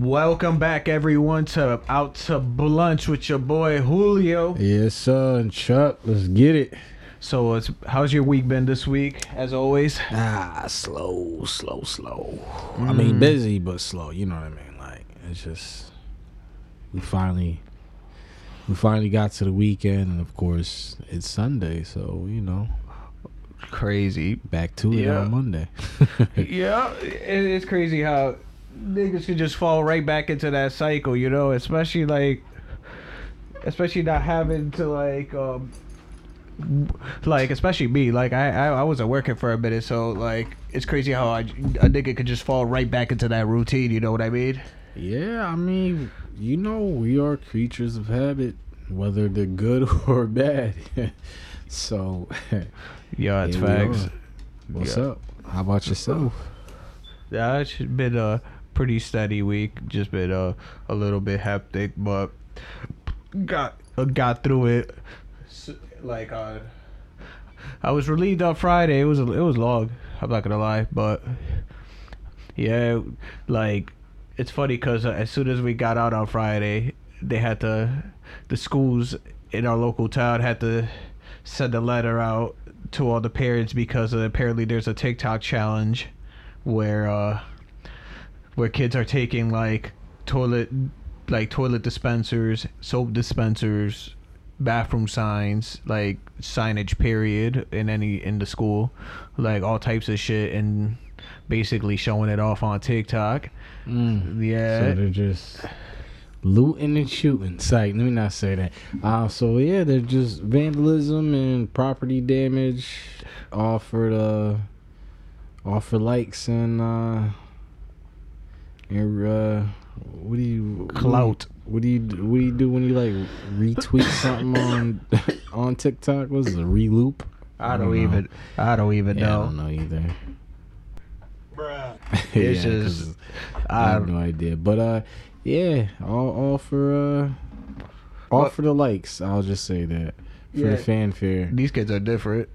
Welcome back, everyone, to Out to Lunch with your boy Julio. Yes, sir. And Chuck, let's get it. So, it's how's your week been this week? As always, Ah, slow, slow, slow. I mean, busy but slow. You know what I mean? Like it's just we finally we finally got to the weekend, and of course it's Sunday, so you know crazy. back to it Yeah. on Monday. yeah, it's crazy how niggas can just fall right back into that cycle, you know, especially like, especially not having to like, um, like especially me, like I, I I wasn't working for a minute, so like it's crazy how I, a nigga could just fall right back into that routine. You know what I mean? yeah, I mean, you know, we are creatures of habit, whether they're good or bad. so, Yeah, it's facts. what's Yeah. up? How about yourself? Yeah, it's been a pretty steady week. Just been a a little bit hectic, but got uh, got through it. Like uh, I was relieved on Friday. It was it was long. I'm not gonna lie, but yeah, like it's funny because uh, as soon as we got out on Friday, they had to the schools in our local town had to send a letter out to all the parents because uh, apparently there's a TikTok challenge where uh where kids are taking like toilet like toilet dispensers, soap dispensers, bathroom signs, like signage period in any in the school, like all types of shit and basically showing it off on TikTok. Mm. Yeah. So they're just looting and shooting. Psych, let me not say that. Uh, so yeah, they're just vandalism and property damage, all for the, all for likes and uh, and uh, what do you Clout. What do you what do you do when you like retweet something on on TikTok? What's it, a reloop? I don't know. even I don't even Yeah, I don't know either. It's Yeah, just 'cause I I have no idea. But uh yeah, all all for uh all But- for the likes, I'll just say that. For Yeah. the fanfare. these kids are different.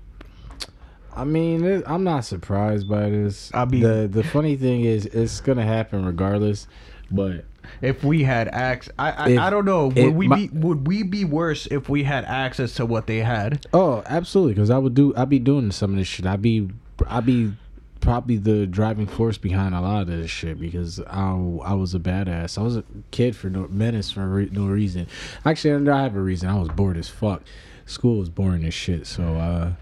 I mean, it, I'm not surprised by this. I mean- the the funny thing is it's going to happen regardless, but If we had access, I I, If- I don't know. Would we my- be would we be worse if we had access to what they had? oh, absolutely cuz I would do I'd be doing some of this shit. I'd be I'd be probably the driving force behind a lot of this shit because I, I was a badass. I was a kid for no menace for re, no reason. Actually, I have a reason. I was bored as fuck. School was boring as shit. So, uh,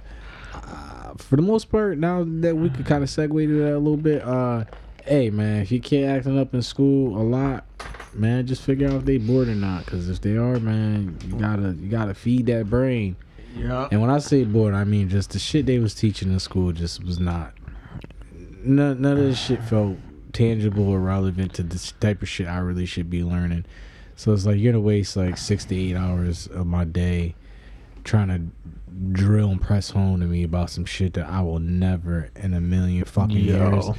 uh, for the most part, now that we could kind of segue to that a little bit, uh, hey man, if your kid acting up in school a lot, man, just figure out if they bored or not. Cause if they are, man, you gotta you gotta feed that brain. Yeah. And when I say bored, I mean just the shit they was teaching in school just was not. None, none of this shit felt tangible or relevant to this type of shit I really should be learning. So it's like you're gonna waste like six to eight hours of my day trying to drill and press home to me about some shit that I will never in a million fucking years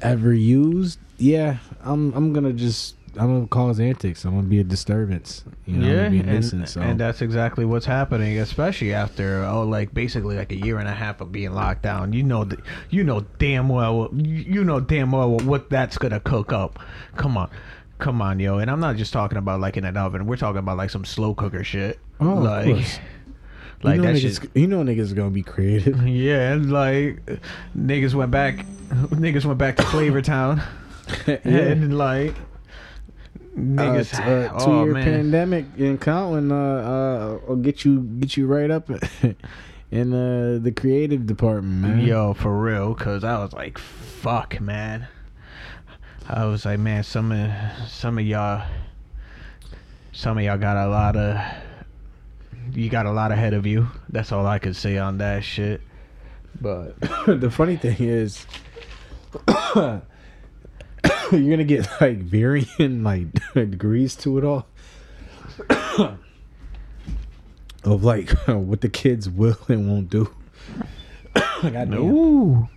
ever use, Yeah, I'm I'm gonna just I'm gonna cause antics. I'm gonna be a disturbance. You know, yeah, be a and. So. and that's exactly what's happening, especially after oh, like basically like a year and a half of being locked down. You know, th- you know damn well, you know damn well what that's gonna cook up. Come on, come on, yo. And I'm not just talking about like in an oven. We're talking about like some slow cooker shit. Oh, of course. Like you know that niggas, shit. You know niggas gonna be creative. Yeah, and, like niggas went back, niggas went back to Flavor Town, yeah. and like niggas, uh, uh, oh two-year man. pandemic in counting uh, uh, will get you get you right up in uh, the creative department, man. Yo, for real, cause I was like, fuck, man. I was like, man, some of some of y'all, some of y'all got a lot of, you got a lot ahead of you. That's all I could say on that shit. But the funny thing is, you're gonna get like varying like degrees to it all. of like what the kids will and won't do. Goddamn. no,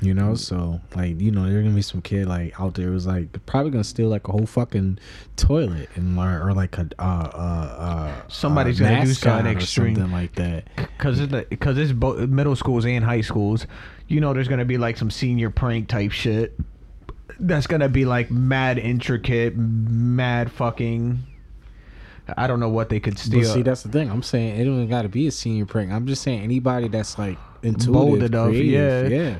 You know, so like you know, there's gonna be some kid like out there who's like probably gonna steal like a whole fucking toilet and learn or like a uh uh uh Somebody's uh, gonna do something extreme. something like that. cause it's because it's both middle schools and high schools. You know, there's gonna be like some senior prank type shit. that's gonna be like mad intricate, mad fucking. I don't know what they could But steal. see, that's the thing. I'm saying it don't got to be a senior prank. I'm just saying anybody that's like intuitive, Bold enough, creative, yeah. yeah.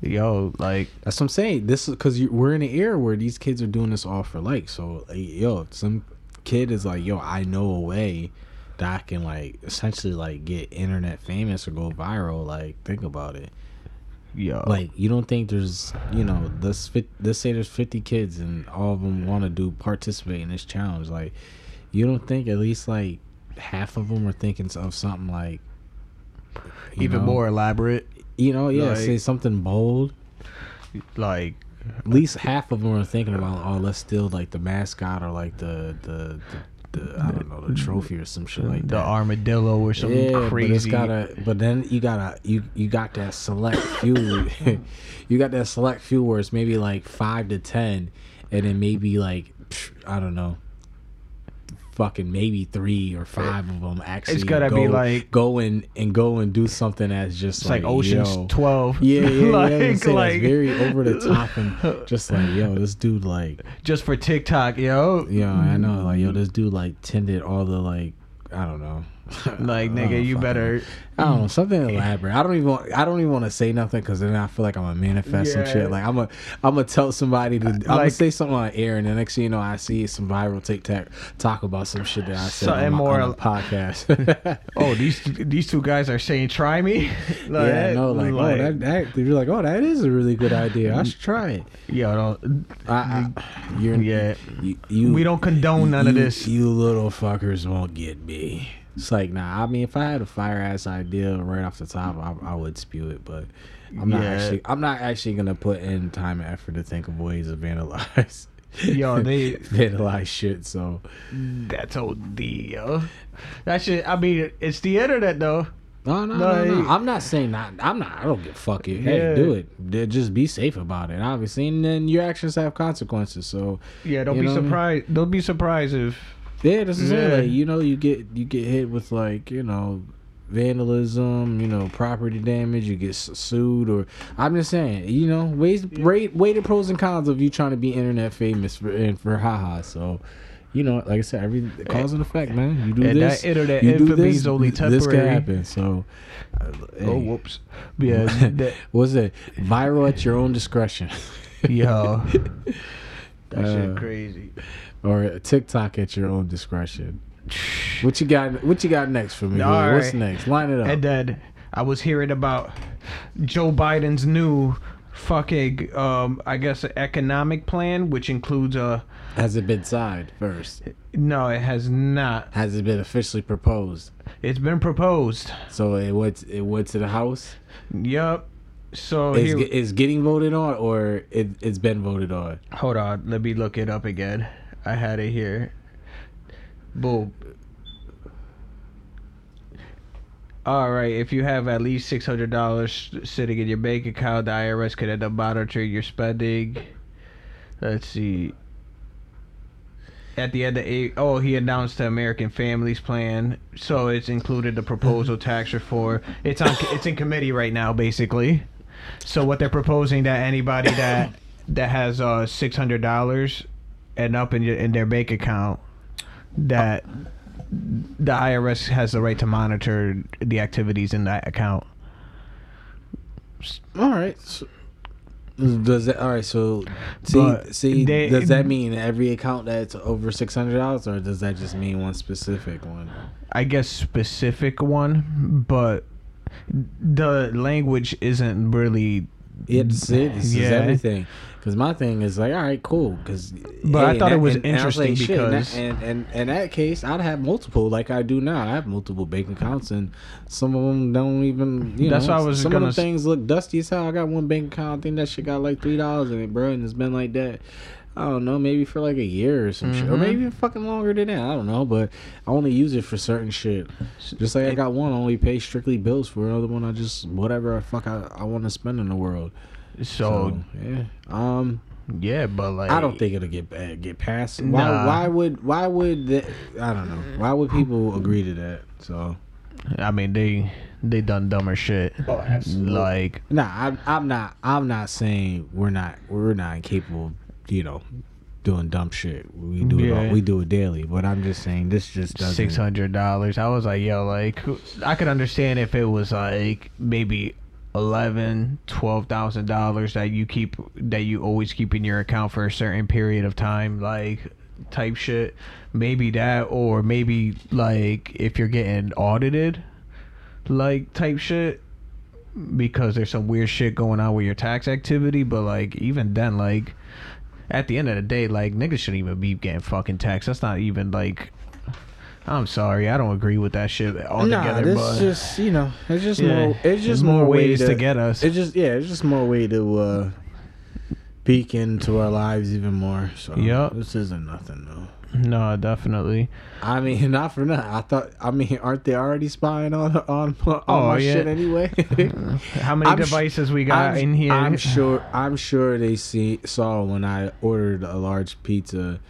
Yo, like That's what I'm saying. This is because we're in an era where these kids are doing this all for like. So, like, yo, some kid is like, yo, I know a way that I can like essentially like get internet famous or go viral. Like, think about it. yo, Like, you don't think there's, you know, let's fit, let's say there's 50 kids and all of them want to do participate in this challenge. Like, you don't think at least like half of them are thinking of something like even know, more elaborate. You know, yeah, like- say something bold. Like At least half of them are thinking about, oh, let's steal like the mascot or like the the, the, the I don't know the trophy or some shit like that. the armadillo or something yeah, crazy. but it's gotta. But then you gotta you you got that select few. you got that select few where it's maybe like five to ten, and then maybe like I don't know. Fucking maybe three or five of them actually. gotta go, be like- go in and go and do something that's just it's like, Ocean's yo, Twelve. yeah, yeah, like, yeah. Saying, like very over the top and just like, yo, this dude like, just for TikTok, yo. yo, I know, like, yo, this dude like tended all the like, I don't know, Like nigga, don't you better. I don't know, something elaborate. I don't even, want, I don't even want to say nothing because then I feel like I'm gonna manifest some shit. Like I'm gonna, I'm gonna tell somebody to, I'm gonna say something on air, and the next thing you know, I see some viral TikTok talk about some shit that I said on, my, more- on podcast. Oh, these these two guys are saying try me. like, yeah, no, like, oh, that, that, you're like, oh, that is a really good idea. I should try it. yo, don't, I, I, you're, yeah. You, you, We don't condone none of this. You little fuckers won't get me. It's like, nah. I mean, if I had a fire ass idea right off the top, I, I would spew it. But I'm not Yeah. actually. I'm not actually gonna put in time and effort to think of ways to vandalize. Yo, they- vandalize shit. So That's OD, yo. That shit. I mean, it's the internet though. no, no, no, no. Like- I'm not saying not. I'm not. I don't give a fuck it. Hey, Yeah. do it. Just be safe about it. Obviously, and then your actions have consequences. So Yeah, don't be what I mean? surprised. Don't be surprised if Yeah, this is Yeah. it. Like, you know, you get you get hit with like you know vandalism, you know, property damage. You get sued, or I'm just saying, you know, ways rate weigh the pros and cons of you trying to be internet famous for and for haha. So. You know, like I said, every cause and effect, man. You do And this, that internet you do this, is only This can happen. So, uh, oh hey, whoops, yeah, that, what's it? Viral at your own discretion, yo, that Uh, shit crazy. Or TikTok at your own discretion. What you got? What you got next for me? What's next? Line it up. And then I was hearing about Joe Biden's new fucking, um, I guess, economic plan, which includes a. Has it been signed first? No, it has not. Has it been officially proposed? It's been proposed. So it went it went to the House. Yup. So Is here, is getting voted on or it it's been voted on? hold on, let me look it up again. I had it here. Boom. All right, if you have at least six hundred dollars sitting in your bank account, the IRS could end up monitoring your spending. Let's see. At the end of eight, oh, he announced the American Families Plan, so it's included the proposal tax reform. It's on, it's in committee right now, basically. So what they're proposing that anybody that that has uh six hundred dollars and up in your, in their bank account, that the IRS has the right to monitor the activities in that account. All right. So, does that all right? So see, But see, they- does that mean every account that's over six hundred dollars, or does that just mean one specific one? I guess specific one, but the language isn't really. It's it. This Yeah. everything. Because my thing is like, all right, cool. Because, But I thought it was interesting in because- that, and and in that case, I'd have multiple, like I do now. I have multiple bank accounts, and some of them don't even. You That's know, what I was some gonna of the things look dusty as hell. I got one bank account. I think that shit got like three dollars in it, bro, and it's been like that. I don't know, maybe for like a year or some shit, or Mhm. maybe even fucking longer than that. I don't know, but I only use it for certain shit. Just like I got one, I only pay strictly bills for another one. I just whatever the fuck I, I want to spend in the world. So, So yeah, um, yeah, but like I don't think it'll get bad, get passed. Why? Nah. Why would? Why would? That, I don't know. Why would people agree to that? So I mean, they they done dumber shit. Oh, absolutely. Like Nah, I'm, I'm not. I'm not saying we're not. We're not incapable. Of, you know, doing dumb shit. We do it. All, we do it daily. But I'm just saying this just doesn't. six hundred dollars. I was like, yo, like I could understand if it was like maybe eleven, twelve thousand dollars that you keep that you always keep in your account for a certain period of time, like type shit. Maybe that, or maybe like if you're getting audited, like type shit. Because there's some weird shit going on with your tax activity, but like even then, like at the end of the day, like niggas shouldn't even be getting fucking taxed. That's not even like. I'm sorry, I don't agree with that shit Nah, altogether. this but just you know, it's just Yeah, more. It's just there's more way ways to get us. It's just yeah, it's just more way to uh peek into our lives even more. So Yup. this isn't nothing though. no, definitely. I mean, not for nothing. I thought. I mean, aren't they already spying on on, on Oh, my yeah. shit anyway? How many I'm sh- devices we got I'm, in here? I'm sure. I'm sure they see saw when I ordered a large pizza,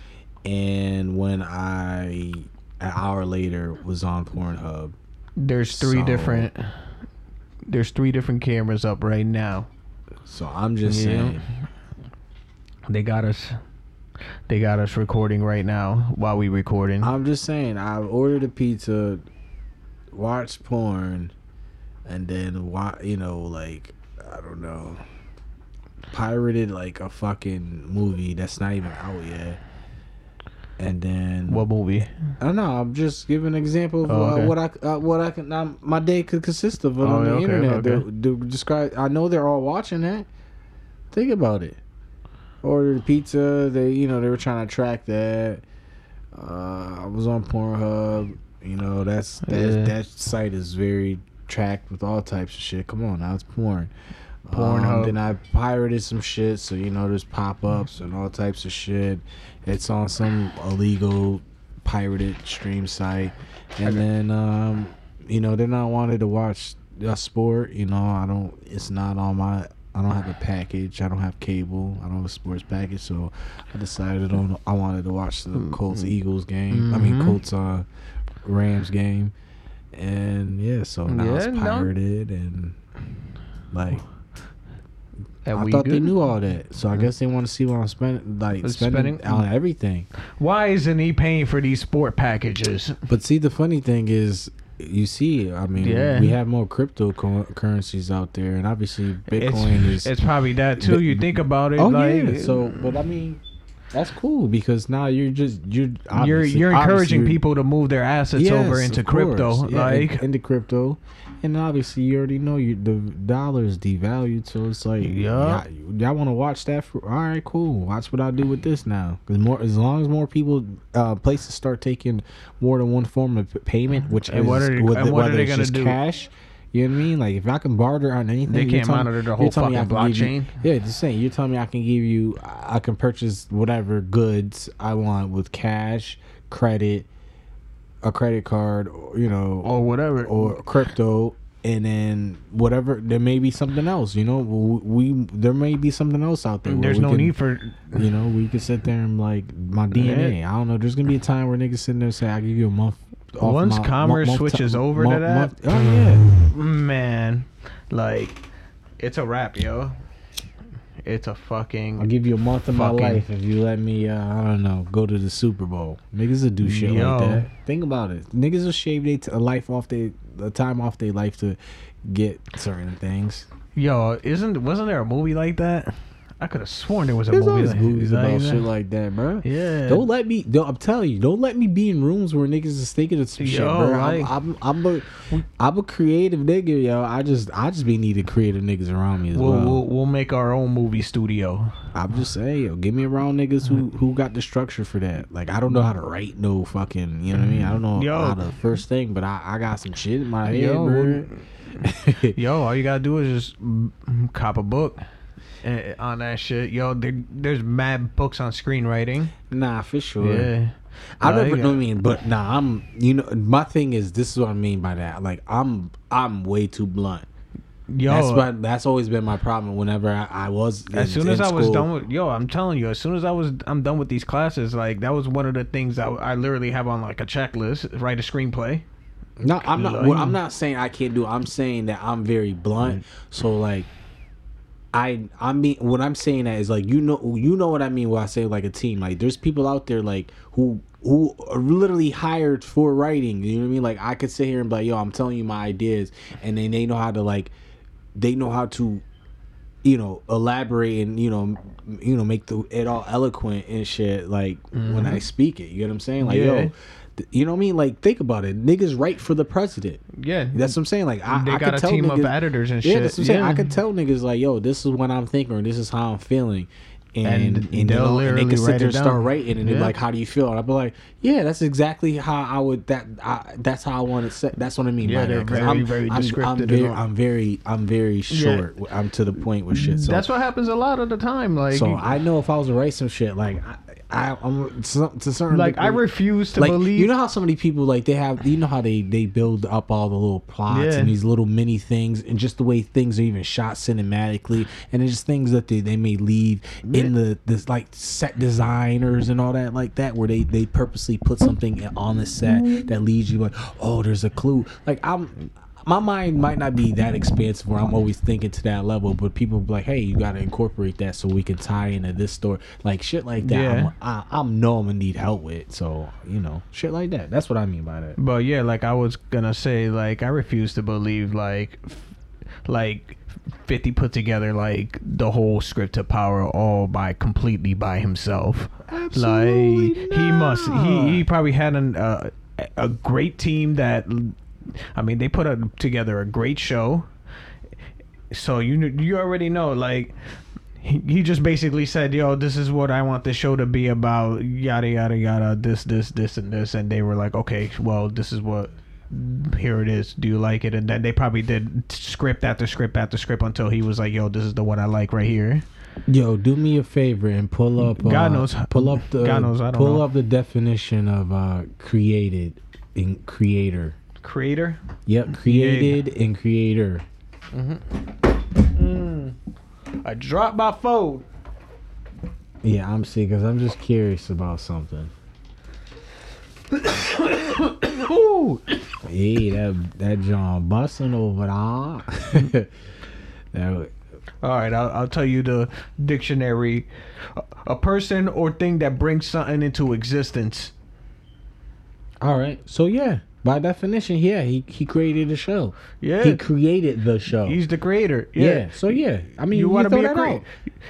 and when I an hour later was on Pornhub. There's three So- different. There's three different cameras up right now. So I'm just Yeah. saying. They got us. They got us recording right now while we recording. I'm just saying. I ordered a pizza, watched porn, and then wa You know, like I don't know, pirated like a fucking movie that's not even out yet. And then what movie? I don't know. I'm just giving an example of Oh, uh, what I uh, what I can uh, my day could consist of Oh, on the okay, internet. okay. To describe, I know they're all watching that. Think about it. Ordered pizza. They you know they were trying to track that. Uh, I was on Pornhub. You know that's that Yeah. that site is very tracked with all types of shit. Come on, now it's porn. Um, Pornhub. then I pirated some shit, so you know there's pop ups and all types of shit. It's on some illegal pirated stream site, and then um, you know then I wanted to watch a sport. You know I don't. It's not on my. I don't have a package. I don't have cable. I don't have a sports package, so I decided on. I wanted to watch the Colts Eagles game. I mean Mhm. Colts uh, Rams game, and yeah, so now it's Yeah, no. pirated and like And I we thought they knew all that, so I guess they want to see what I'm spending, like It's spending, spending- on everything. Why isn't he paying for these sport packages? But see, the funny thing is, you see, I mean, Yeah. we have more cryptocurrencies out there, and obviously Bitcoin it's, is. It's probably that too. You think about it. oh like, yeah. So, but I mean, that's cool because now you're just you're you're you're encouraging you're- people to move their assets Yes, over into crypto. Yeah, like into crypto, and obviously you already know you the dollar is devalued, so it's like, y'all, y'all want to watch that? For, all right, cool. Watch what I do with this now, because more as long as more people, uh, places start taking more than one form of payment, which And is what are- whether, and what are they it's gonna just do? cash. You know what I mean? Like if I can barter on anything, They can't monitor the whole fucking can you- blockchain? yeah, just saying. You're telling me I can give you, I can purchase whatever goods I want with cash, credit, a credit card, you know, or whatever. or crypto, and then whatever. There may be something else. You know, we, we there may be something else out there. There's no can- need for. You know, we could sit there and like my DNA. I don't know. There's gonna be a time where niggas sitting there say, "I give you a month." off Once my- commerce month- switches over to that- month- oh yeah. Man, like, it's a wrap, yo. It's a fucking. I'll give you a month of my Fucking- life if you let me. Uh, I don't know. Go to the Super Bowl. Niggas will do shit Yo. like that. Think about it. Niggas will shave their t- a life off their a time off their life to get certain things. Yo, isn't wasn't there a movie like that? I could have sworn there was a There's movie always like, movies like about that. shit like that, bro. Yeah. Don't let me. Don't, I'm telling you. Don't let me be in rooms where niggas is thinking of some shit, bro. like- I'm, I'm, I'm a, I'm a creative nigga, yo. I just, I just be needing creative niggas around me as We'll, well. we'll we'll make our own movie studio. I'm just saying, yo, give me around niggas who who got the structure for that. Like, I don't know how to write no fucking, you know what I mean? I don't know Yo. how to first thing, but I, I got some shit in my head, Yo, bro. Yo, all you gotta do is just cop a book on that shit. Yo, there, there's mad books on screenwriting. nah, for sure. Yeah. I Like, know what I mean, but nah, I'm you know my thing is this is what I mean by that. Like I'm I'm way too blunt. Yo, that's what that's always been my problem. Whenever I, I was as in- soon as I was done with yo, I'm telling you, as soon as I was I'm done with these classes, like that was one of the things that I literally have on like a checklist. Write a screenplay. No, I'm not. Well, I'm not saying I can't do. it. I'm saying that I'm very blunt. Mm-hmm. So like, I I mean, what I'm saying that is like you know you know what I mean when I say like a team. Like there's people out there like who who are literally hired for writing. You know what I mean? Like I could sit here and be like, yo, I'm telling you my ideas, and then they know how to like, they know how to you know elaborate and you know you know make the it all eloquent and shit like when mm-hmm. I speak it you know what I'm saying like Yeah. yo you know what I mean? Like think about it. Niggas write for the president. Yeah, that's what I'm saying. Like I, they I got a tell team of niggas, editors and yeah shit. that's what I'm saying. I Yeah. could tell niggas like yo this is what I'm thinking or this is how I'm feeling. And And and, they'll you know, and they can sit there and start writing and they're like how do you feel? And I'll be like yeah that's exactly how I would that I, that's how I want to set that's what I mean Yeah, by they're very, I'm, very I'm, I'm very. I'm very I'm very short I'm to the point with shit so That's what happens a lot of the time. Like, so I know if I was to write some shit, like I, I'm to certain like I refuse to like believe. you know how so many people like they have you know how they they build up all the little plots Yeah. and these little mini things and just the way things are even shot cinematically and it's just things that they, they may leave in the this like set designers and all that like that where they they purposely put something on the set that leads you like oh there's a clue like I'm my mind might not be that expansive where I'm always thinking to that level, but people be like, "Hey, you got to incorporate that so we can tie into this story, like shit like that." Yeah. I'm, I, I'm know I'm gonna need help with, so you know, shit like that. That's what I mean by that. But yeah, like I was gonna say, like I refuse to believe like, like, Fifty put together like the whole script to Power all by completely by himself. Absolutely like he must. He he probably had an uh, a great team that, I mean, they put a, together a great show. So you you already know like. He, he just basically said, "Yo, this is what I want the show to be about." Yada yada yada. This this this and this, and they were like, "Okay, well, this is what here it is. Do you like it?" And then they probably did script after script after script until he was like, "Yo, this is the one I like right here." Yo, do me a favor and pull up. God uh, knows. Pull up the. God knows, I don't pull know. up the definition of uh created in creator. Creator. Yep, created and creator. I dropped my phone. Yeah, I'm see because I'm just curious about something. Ooh. Hey, that that John busting over there. that All right, I'll, I'll tell you the dictionary: a person or thing that brings something into existence. all right. So yeah, by definition, yeah, he he created the show. Yeah. he created the show. He's the creator. yeah. Yeah. So yeah, I mean, you want to be a creator.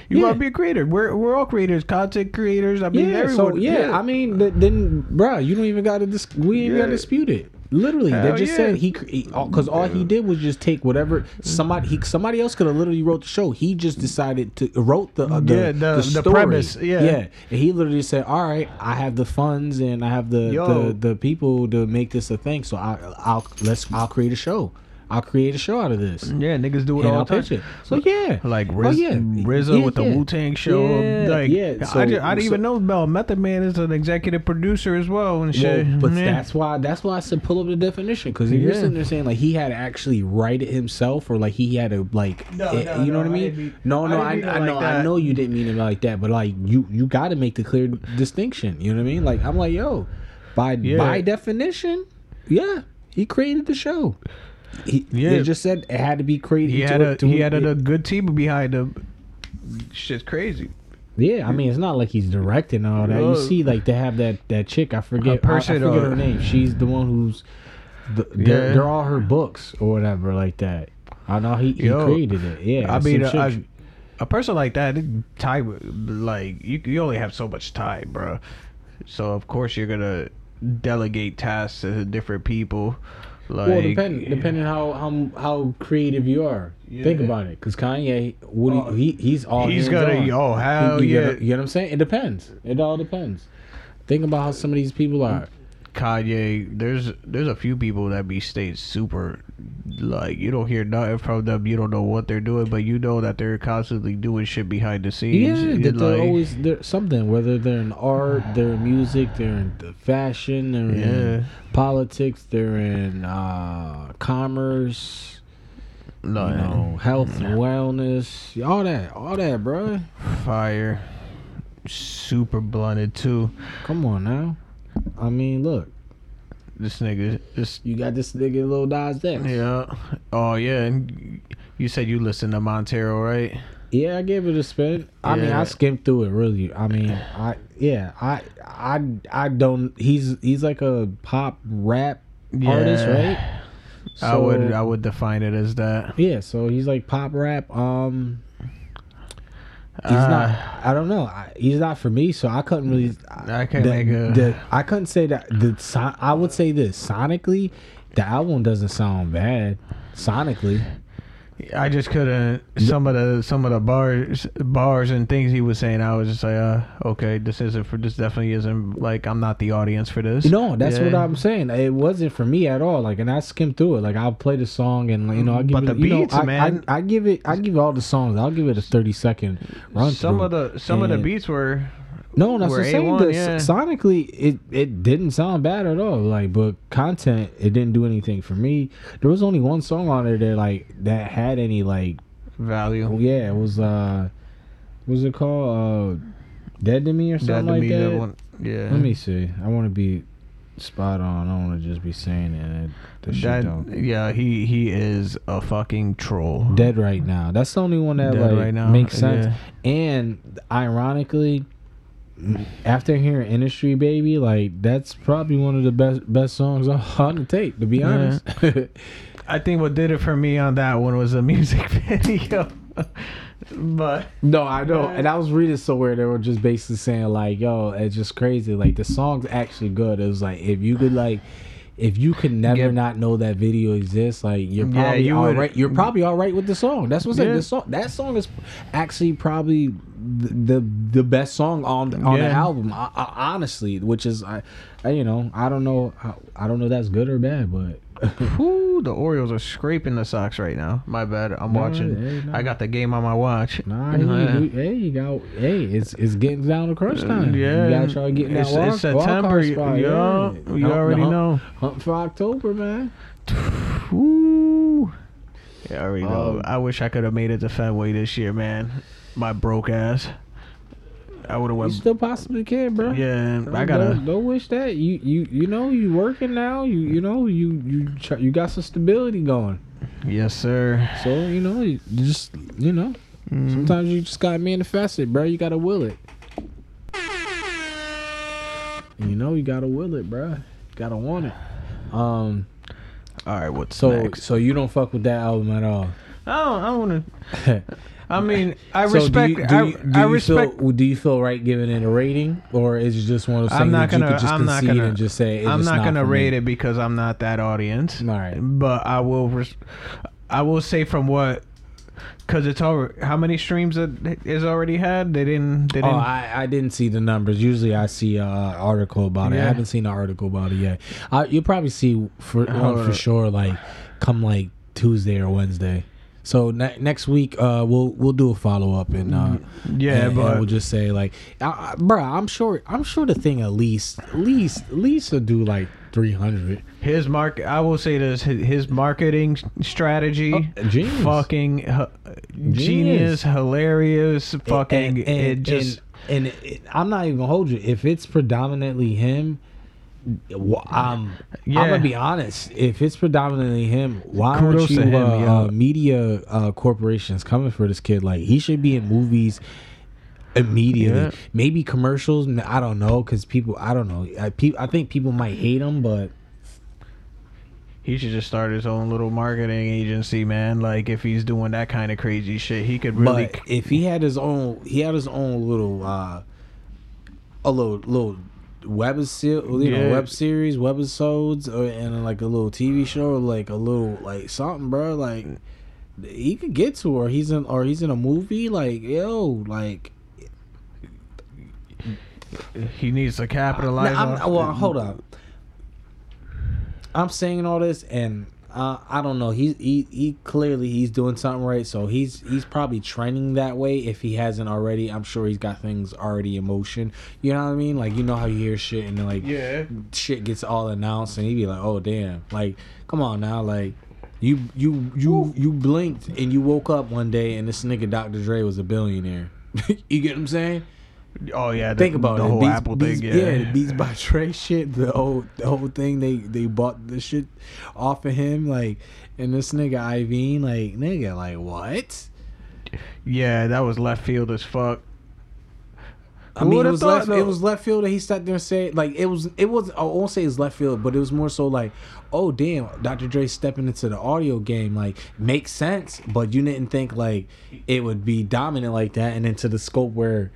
You Yeah. want to be a creator. We're we're all creators, content creators. I mean, Yeah, so everyone. yeah, I mean, th- then, bruh, you don't even got to dis- we ain't got to dispute it. Literally, they Hell just yeah. said he because all he did was just take whatever somebody he somebody else could have literally wrote the show. He just decided to wrote the uh, the, Yeah, the- the story. premise, yeah. yeah, and he literally said, "All right, I have the funds and I have the the, the people to make this a thing. So I I'll let's I'll create a show. I'll create a show out of this." yeah, niggas do it And all I'll the time. it. So yeah, Like Oh, yeah. RZA Yeah, with the. Wu Tang show. Yeah, like, yeah, I, so- just, I didn't so- even know Mel Method Man is an executive producer as well and shit. Well, but Yeah. that's why that's why I said pull up the definition because you're Yeah. sitting there saying like he had to actually write it himself or like he had to like No, eh, no, you know no, what I I mean? mean- no, I no, I, I like know I know you didn't mean it like that, but like you you got to make the clear distinction. You know what I mean? Like I'm like yo, by Yeah. by definition, yeah, he created the show. He, Yeah. they just said it had to be created. he to- had a he had a, a good team behind him. Shit's crazy. Yeah, I mean it's not like he's directing all that. You see, like they have that that chick. I forget. Person, I, I forget her name. She's the one who's. The, they're, Yeah. they're all her books or whatever like that. I know he, he Yo, created it. Yeah, I mean, I, a person like that, time like you, you only have so much time, bro. So of course you're gonna delegate tasks to different people. Like, well, depend depending how how how creative you are. Think about it, because Kanye, what Oh, he, he he's all he's gonna- on. oh, hell you, you yeah. Know, you know what I'm saying? It depends. It all depends. Think about how some of these people are. Kanye, there's there's a few people that be staying super like you don't hear nothing from them. You don't know what they're doing, but you know that they're constantly doing shit behind the scenes. Yeah, that they're like- always they're something. Whether they're in art, they're in music, they're in the fashion, they're Yeah. in politics, they're in uh, commerce, no, you know, health and wellness, all that, all that, bro. fire, super blunted too. Come on now. I mean, look, this nigga just You got this nigga Lil Nas X. yeah. Oh yeah, and you said you listened to Montero, right? Yeah, I gave it a spin. I mean, I skimmed through it really. I mean, I yeah, I I I don't. He's he's like a pop rap artist, right? I would I would define it as that. Yeah, so he's like pop rap. Um, he's Uh, not. I don't know. I, he's not for me, so I couldn't really. I can't the- make a. the- I couldn't say that the. I would say this sonically, the album doesn't sound bad. Sonically, I just couldn't. Some of the some of the bars bars and things he was saying, I was just like, uh, okay, this isn't for. This definitely isn't like I'm not the audience for this. no, that's what I'm saying. It wasn't for me at all. Like, and I skimmed through it. Like, I'll play the song and you know, I give But it. the you know, beats, I, man. I, I give it. I give all the songs. I'll give it a 30 second run. Some of the some of the beats were. No, that's the same. A1, The, yeah. Sonically, it it didn't sound bad at all. Like, but content, it didn't do anything for me. There was only one song on there that like that had any like, value. yeah, it was uh, what was it called? Uh, Dead to Me or something like me, that. that one, yeah. Let me see. I want to be spot on. I don't want to just be saying it. and The shit That, don't. yeah, he he is a fucking troll. Dead right now. That's the only one that Dead like right now, makes sense. yeah. And ironically, after hearing "Industry Baby," like that's probably one of the best best songs on the tape. To be Yeah. honest, I think what did it for me on that one was a music video. but no, I know. And I was reading somewhere they were just basically saying like, "Yo, it's just crazy. Like the song's actually good." It was like if you could like. If you could never Yeah. not know that video exists, like you're Yeah, probably you all right. You're probably all right with the song. That's what's like Yeah. the song. That song is actually probably the the, the best song on on the album. I, I, honestly, which is I, I, you know, I don't know, how, I don't know if that's good or bad, but whew, the Orioles are scraping the Sox right now. My bad. I'm Nah, watching. hey, nah. I got the game on my watch. nah, Yeah. you, you, hey, you got, hey, it's it's getting down to crunch time. Yeah, you gotta try to get in that it's, wild, it's September. You, spot. yeah, yeah. you Hump- already hump- know. Hunt for October, man. Woo. Yeah, I already know. Um, I wish I could have made it to Fenway this year, man. My broke ass. I would have You still possibly can, bro. Yeah, I gotta. Don't, don't wish that. You you you know you working now. You you know you you try, you got some stability going. Yes, sir. So you know you just you know Mm. sometimes you just gotta manifest it, bro. You gotta will it. You know you gotta will it, bro. You gotta want it. Um. All right, what's So next? so you don't fuck with that album at all. I don't. I want to. I mean, I So respect. Do you, do I, you, do I you respect. Feel, do you feel right giving it a rating, or is it just one of those I'm things not that you gonna- could just I'm not concede gonna- and just say it's I'm just not gonna for me? rate it because I'm not that audience. All right. But I will. Res- I will say from what. Cause it's already how many streams it is already had? They didn't. They Oh, didn't. I, I didn't see the numbers. Usually, I see an article about it. I haven't seen an article about it yet. I, you'll probably see for for sure, like come like Tuesday or Wednesday. So ne- next week, uh, we'll we'll do a follow up and uh, yeah, and, but and we'll just say like, uh, bro, I'm sure I'm sure the thing at least at least at least will do like three hundred. his mark. I will say this: his, his marketing strategy, Oh, genius. fucking uh, genius, hilarious, fucking. and, and, it just. and, and it, I'm not even hold you. If it's predominantly him, um, Yeah. I'm gonna be honest. If it's predominantly him, why Kudos aren't you him, uh, yeah. uh, media uh, corporations coming for this kid? Like he should be in movies immediately. Yeah. Maybe commercials. I don't know because people. I don't know. I, pe- I think people might hate him, but He should just start his own little marketing agency, man. Like if he's doing that kind of crazy shit, he could really. But if he had his own, he had his own little, uh a little little web se- you know, Yeah. web series, webisodes, or and like a little TV uh. show, or like a little like something, bro. Like he could get to, or he's in, or he's in a movie. Like yo, like he needs to capitalize. I'm, on well, hold up. I'm saying all this, and uh, I don't know. He, he he clearly he's doing something right. So he's he's probably training that way. If he hasn't already, I'm sure he's got things already in motion. You know what I mean? Like you know how you hear shit and then like Yeah. shit gets all announced, and he be like, "Oh damn!" Like come on now, like. You you you you blinked and you woke up one day and this nigga Dr. Dre was a billionaire. you get what I'm saying? Oh yeah, the, Think about the it. whole Beats, Apple Beats, thing. Yeah, the Beats by Dre shit. The whole the whole thing. They they bought the shit off of him. Like, and this nigga Iovine, like nigga, like what? yeah, that was left field as fuck. I Who mean, it was thought, left. It was left field, that he sat there and said, like, it was. It was. I won't say it's left field, but it was more so like, oh damn, Dr. Dre stepping into the audio game, like, makes sense, but you didn't think like it would be dominant like that, and into the scope where,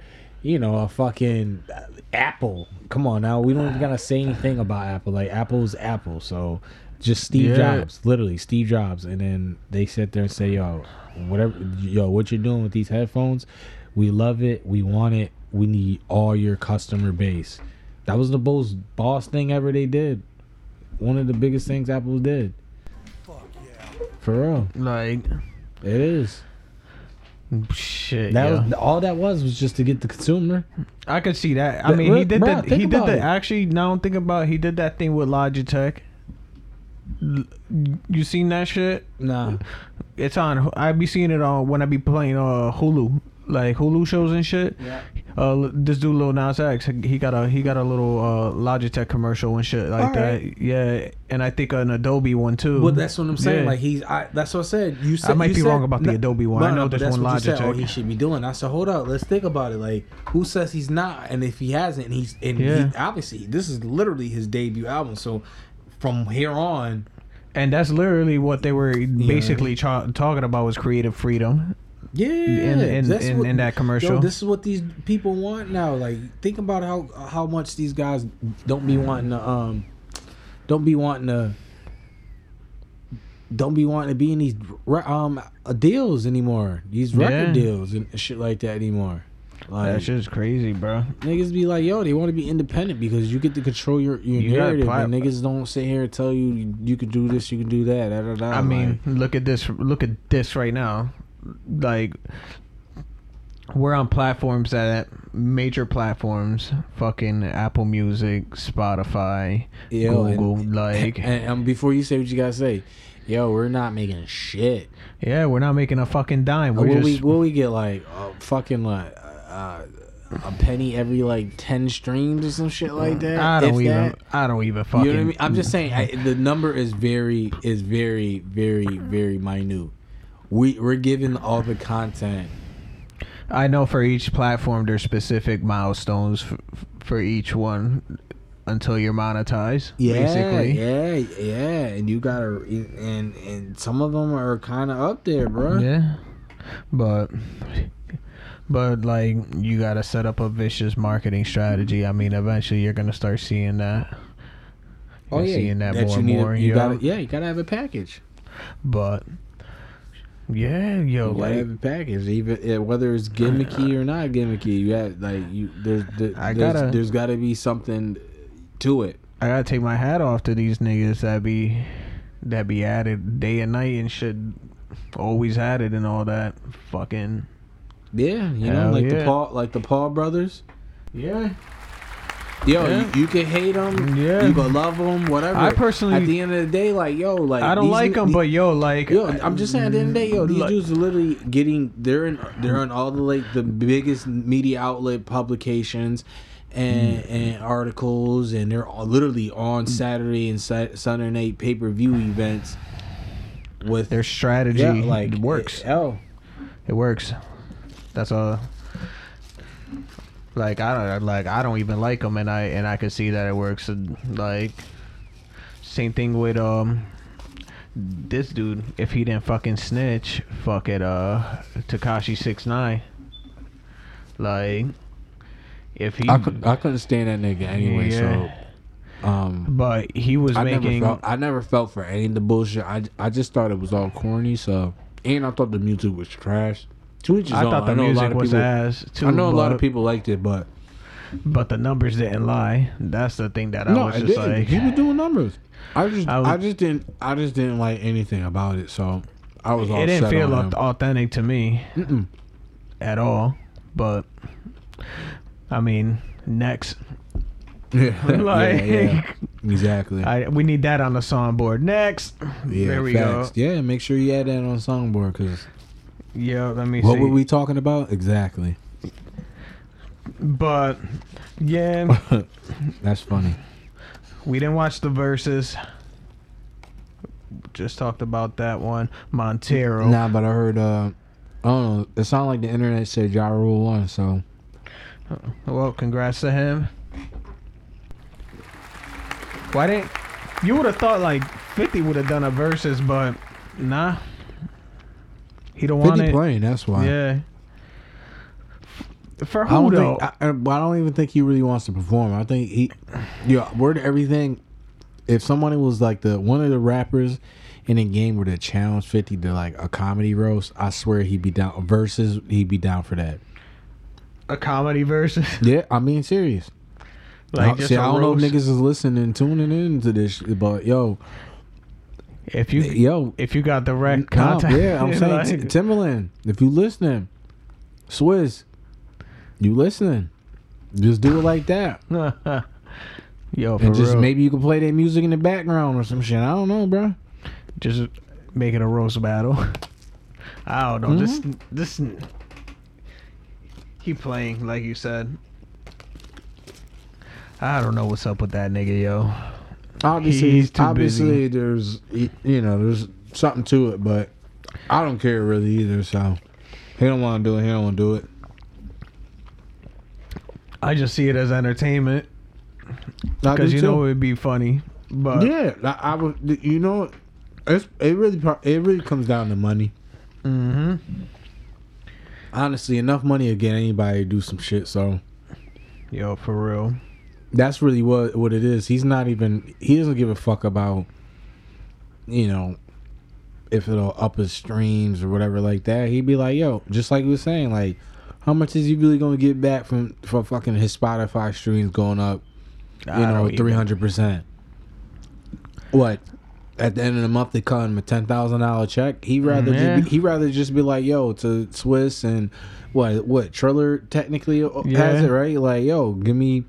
you know, a fucking uh, Apple. Come on now, we don't even gotta say anything about Apple. Like, Apple's Apple, so just Steve Yeah. Jobs, literally Steve Jobs, and then they sit there and say, yo, whatever, yo, what you're doing with these headphones, we love it, we want it, we need all your customer base. That was the most boss thing ever they did. One of the biggest things Apple did. Fuck yeah. For real, Like it is. Shit. That yeah. was all that was was just to get the consumer. I could see that. I But mean, he did bruh, that. He did that. it. Actually, now I'm thinking about. it, He did that thing with Logitech. You seen that shit? Nah, It's on. I be seeing it on when I be playing uh Hulu, like Hulu shows and shit. Yeah. Uh, this dude Lil Nas X, he got a he got a little uh Logitech commercial and shit like that. Alright. Yeah, and I think an Adobe one too. But that's what I'm saying. Yeah. Like he's, I, that's what I said. You said I might be said- wrong about the no, Adobe one. no, I know no, there's one you said, Oh, Logitech. he should be doing. I said, hold up, let's think about it. Like, who says he's not? And if he hasn't, he's and Yeah. he, obviously this is literally his debut album. So from here on, and that's literally what they were basically tra- talking about was creative freedom. Yeah, In- in- in- in that commercial. Yo, this is what these people want now. Like, think about how how much these guys don't be wanting to um, don't be wanting to. Don't be wanting to be in these um uh, deals anymore. These record Yeah. deals and shit like that anymore. Like That shit's crazy, bro. niggas be like, yo, they want to be independent because you get to control your, your You narrative, plat- and niggas don't sit here and tell you you, you can do this, you can do that. Da, da, da. I mean, Like, look at this. Look at this right now. Like, we're on platforms that major platforms, fucking Apple Music, Spotify, yo, and- Google. like, and, um, before you say what you gotta say, yo, we're not making shit. yeah, we're not making a fucking dime. We're what we just what we get like uh, fucking like uh, a penny every like ten streams or some shit like that. I don't even. that. I don't even fucking. You know what I mean? I'm just saying I, the number is very is very very very minute. We we're giving all the content. I know for each platform, there's specific milestones f- f- for each one until you're monetized. Yeah, basically. yeah, yeah, and you gotta and and some of them are kind of up there, bro. Yeah, but but like you gotta set up a vicious marketing strategy. I mean, eventually you're gonna start seeing that. Oh You're yeah, seeing that, that more you and need. more. you yo. gotta yeah, you gotta have a package. But yeah, yo, You like have a package, even whether it's gimmicky uh, or not gimmicky. You got like you there's there, I there's, gotta- there's got to be something to it. I gotta take my hat off to these niggas that be that be at it day and night and should Always had it and all that. Fucking Yeah, you know, like the. Paul, like the Paul brothers. yeah. Yo, Yeah. you, you can hate them, Yeah. you can love them, whatever. I personally- at the end of the day, like yo, like I don't these like them, the- but yo, like Yo, I'm just saying. At the end of the day, yo, these Like- dudes are literally getting. They're in. They're in all the like the biggest media outlet publications, and Mm. and articles, and they're all literally on Saturday and Sa- Sunday night pay per view events. With their strategy yeah, like works. Oh, It works. That's all. Like I don't like I don't even like them, and I and I can see that it works. And, like same thing with um this dude. If he didn't fucking snitch, fuck it. Uh, Tekashi six nine. Like if he, I could I couldn't stand that nigga anyway. Yeah. So, um, but he was I making. never felt I never felt for any of the bullshit. I I just thought it was all corny. So, and I thought the music was trash. To each his I own. thought the know a lot music of was people- ass too. I know a lot of but- people liked it, but but the numbers didn't lie. That's the thing that I no, was it just didn't. like. he was doing numbers. I just I I, was- just didn't I just didn't like anything about it. So I was all it didn't set feel on him. authentic to me at all. But I mean, next, Yeah, like, yeah, yeah. exactly. I we need that on the songboard. Next, yeah, there we facts. go. Yeah, make sure you add that on songboard because Yeah, let me see. what see. were we talking about exactly? But yeah, That's funny. we didn't watch the Verzuz. Just talked about that one. Montero. Nah, but I heard. uh I don't know. It sounded like the internet said Ja Rule won. So Well, congrats to him. Why didn't you would have thought like 50 would have done a Verzuz, but nah. He don't want it. playing. That's why. Yeah. For I who don't though? think. I, I, don't even think he really wants to perform. I think he. Yeah, word everything. If somebody was like the one of the rappers in a game where they challenge fifty to like a comedy roast, I swear he'd be down. Versus, he'd be down for that. a comedy versus. Yeah, I'm being serious. like I, see, I don't know if niggas is listening, tuning into this, but yo, If you yo, if you got the right contact, yeah, I'm saying like- T- Timbaland. If you listening, Swizz, you listening? Just do it like that, Yo, and just real. maybe you can play that music in the background or some shit. I don't know, bro. just make it a roast battle. I don't know. This this he playing like you said. I don't know what's up with that nigga, yo. Obviously, He's too obviously, there's you know there's something to it, but I don't care really either. So he don't want to do it. He don't want to do it. I just see it as entertainment because you too. know it'd be funny. But yeah, I, I would. You know, it's it really it really comes down to money. hmm Honestly, enough money to get anybody to do some shit. So yo, for real. That's really what what it is. He's not even. He doesn't give a fuck about. You know, if it'll up his streams or whatever like that. He'd be like, "Yo," just like we was saying, like, how much is he really gonna get back from from fucking his Spotify streams going up? You I know, three hundred percent. What? At the end of the month, they cut him a ten thousand dollar check. He rather Yeah. just be, mm-hmm. he rather just be like, yo, to Swizz and what what Triller technically uh, has it right. Like, yo, give me,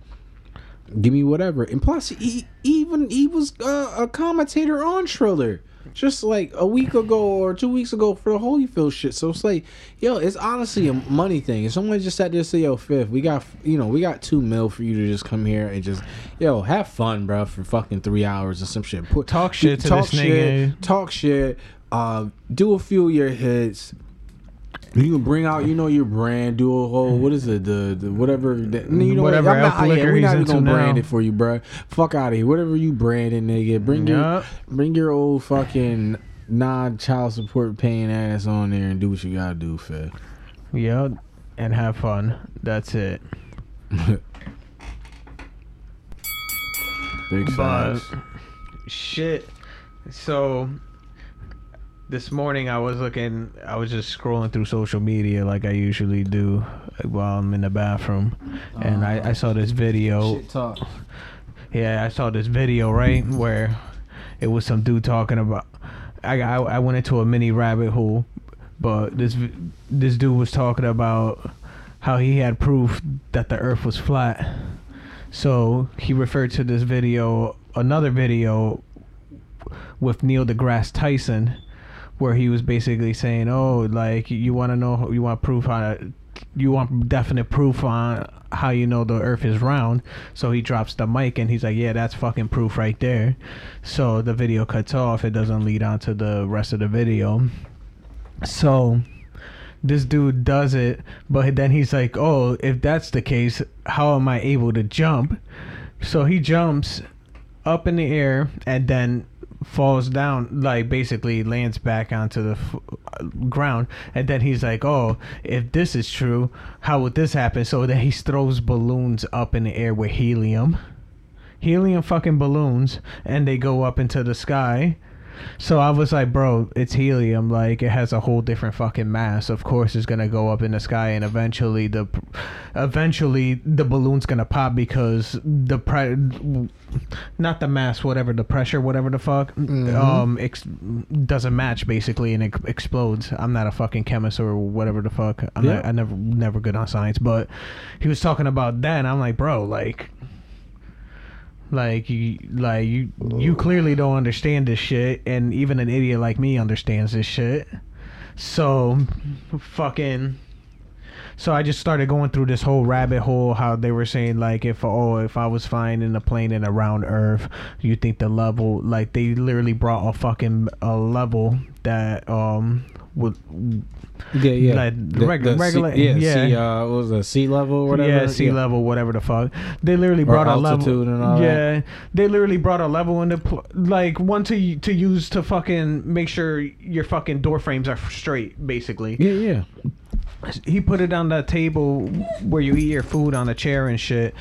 give me whatever. And plus, he even he was uh, a commentator on Triller just like a week ago or two weeks ago for the Holyfield shit. So it's like, yo, it's honestly a money thing. If someone just sat there and say, yo, fifth, we got you know we got two mil for you to just come here and just yo have fun, bro, for fucking three hours or some shit. Put Talk shit to talk this shit, nigga. talk shit. Uh, do a few of your hits. You can bring out, you know, your brand. Do a whole, what is it, the, the whatever, the, you know, Whatever what, not, yeah, we're not even gonna brand now. it for you, bro. Fuck out of here. Whatever you branding, nigga. Bring your, bring your old fucking non-child support paying ass on there and do what you gotta do, fed. Yeah, and have fun. That's it. Big But facts. shit. So this morning I was looking. I was just scrolling through social media like I usually do while I'm in the bathroom, and I, I saw this video. talk. Yeah, I saw this video right where it was some dude talking about. I I, I went into a mini rabbit hole, but this this dude was talking about how he had proof that the Earth was flat. So he referred to this video, another video with Neil deGrasse Tyson, where he was basically saying, "Oh, like you want to know, you want proof on, you want definite proof on how you know the Earth is round." So he drops the mic and he's like, "Yeah, that's fucking proof right there." So the video cuts off. It doesn't lead on to the rest of the video. So this dude does it, but then he's like, "Oh, if that's the case, how am I able to jump?" So he jumps up in the air and then falls down, like basically lands back onto the f- uh, ground. And then he's like, "Oh, if this is true, how would this happen?" So then he throws balloons up in the air with helium, helium fucking balloons, and they go up into the sky. So I was like, bro, it's helium. Like it has a whole different fucking mass. Of course, it's gonna go up in the sky, and eventually the, eventually the balloon's gonna pop because the pre, not the mass, whatever the pressure, whatever the fuck, um, ex- doesn't match basically, and it explodes. I'm not a fucking chemist or whatever the fuck. I'm Yeah. not, I never, never good on science, but he was talking about that, and I'm like, bro, like. Like you, like you, you clearly don't understand this shit, and even an idiot like me understands this shit. So, fucking. so I just started going through this whole rabbit hole. How they were saying like, if oh, if I was flying in a plane and around Earth, you think the level like they literally brought a fucking a level that um would Yeah, yeah. Like, The- reg- the sea- regular- yeah, yeah. Sea, uh, what was it sea level or whatever? Yeah, sea level, whatever the fuck. They literally Or brought a level. and all yeah, they literally brought a level into pl- like one to to use to fucking make sure your fucking door frames are straight. Basically, Yeah, yeah. he put it on the table where you eat your food on a chair and shit,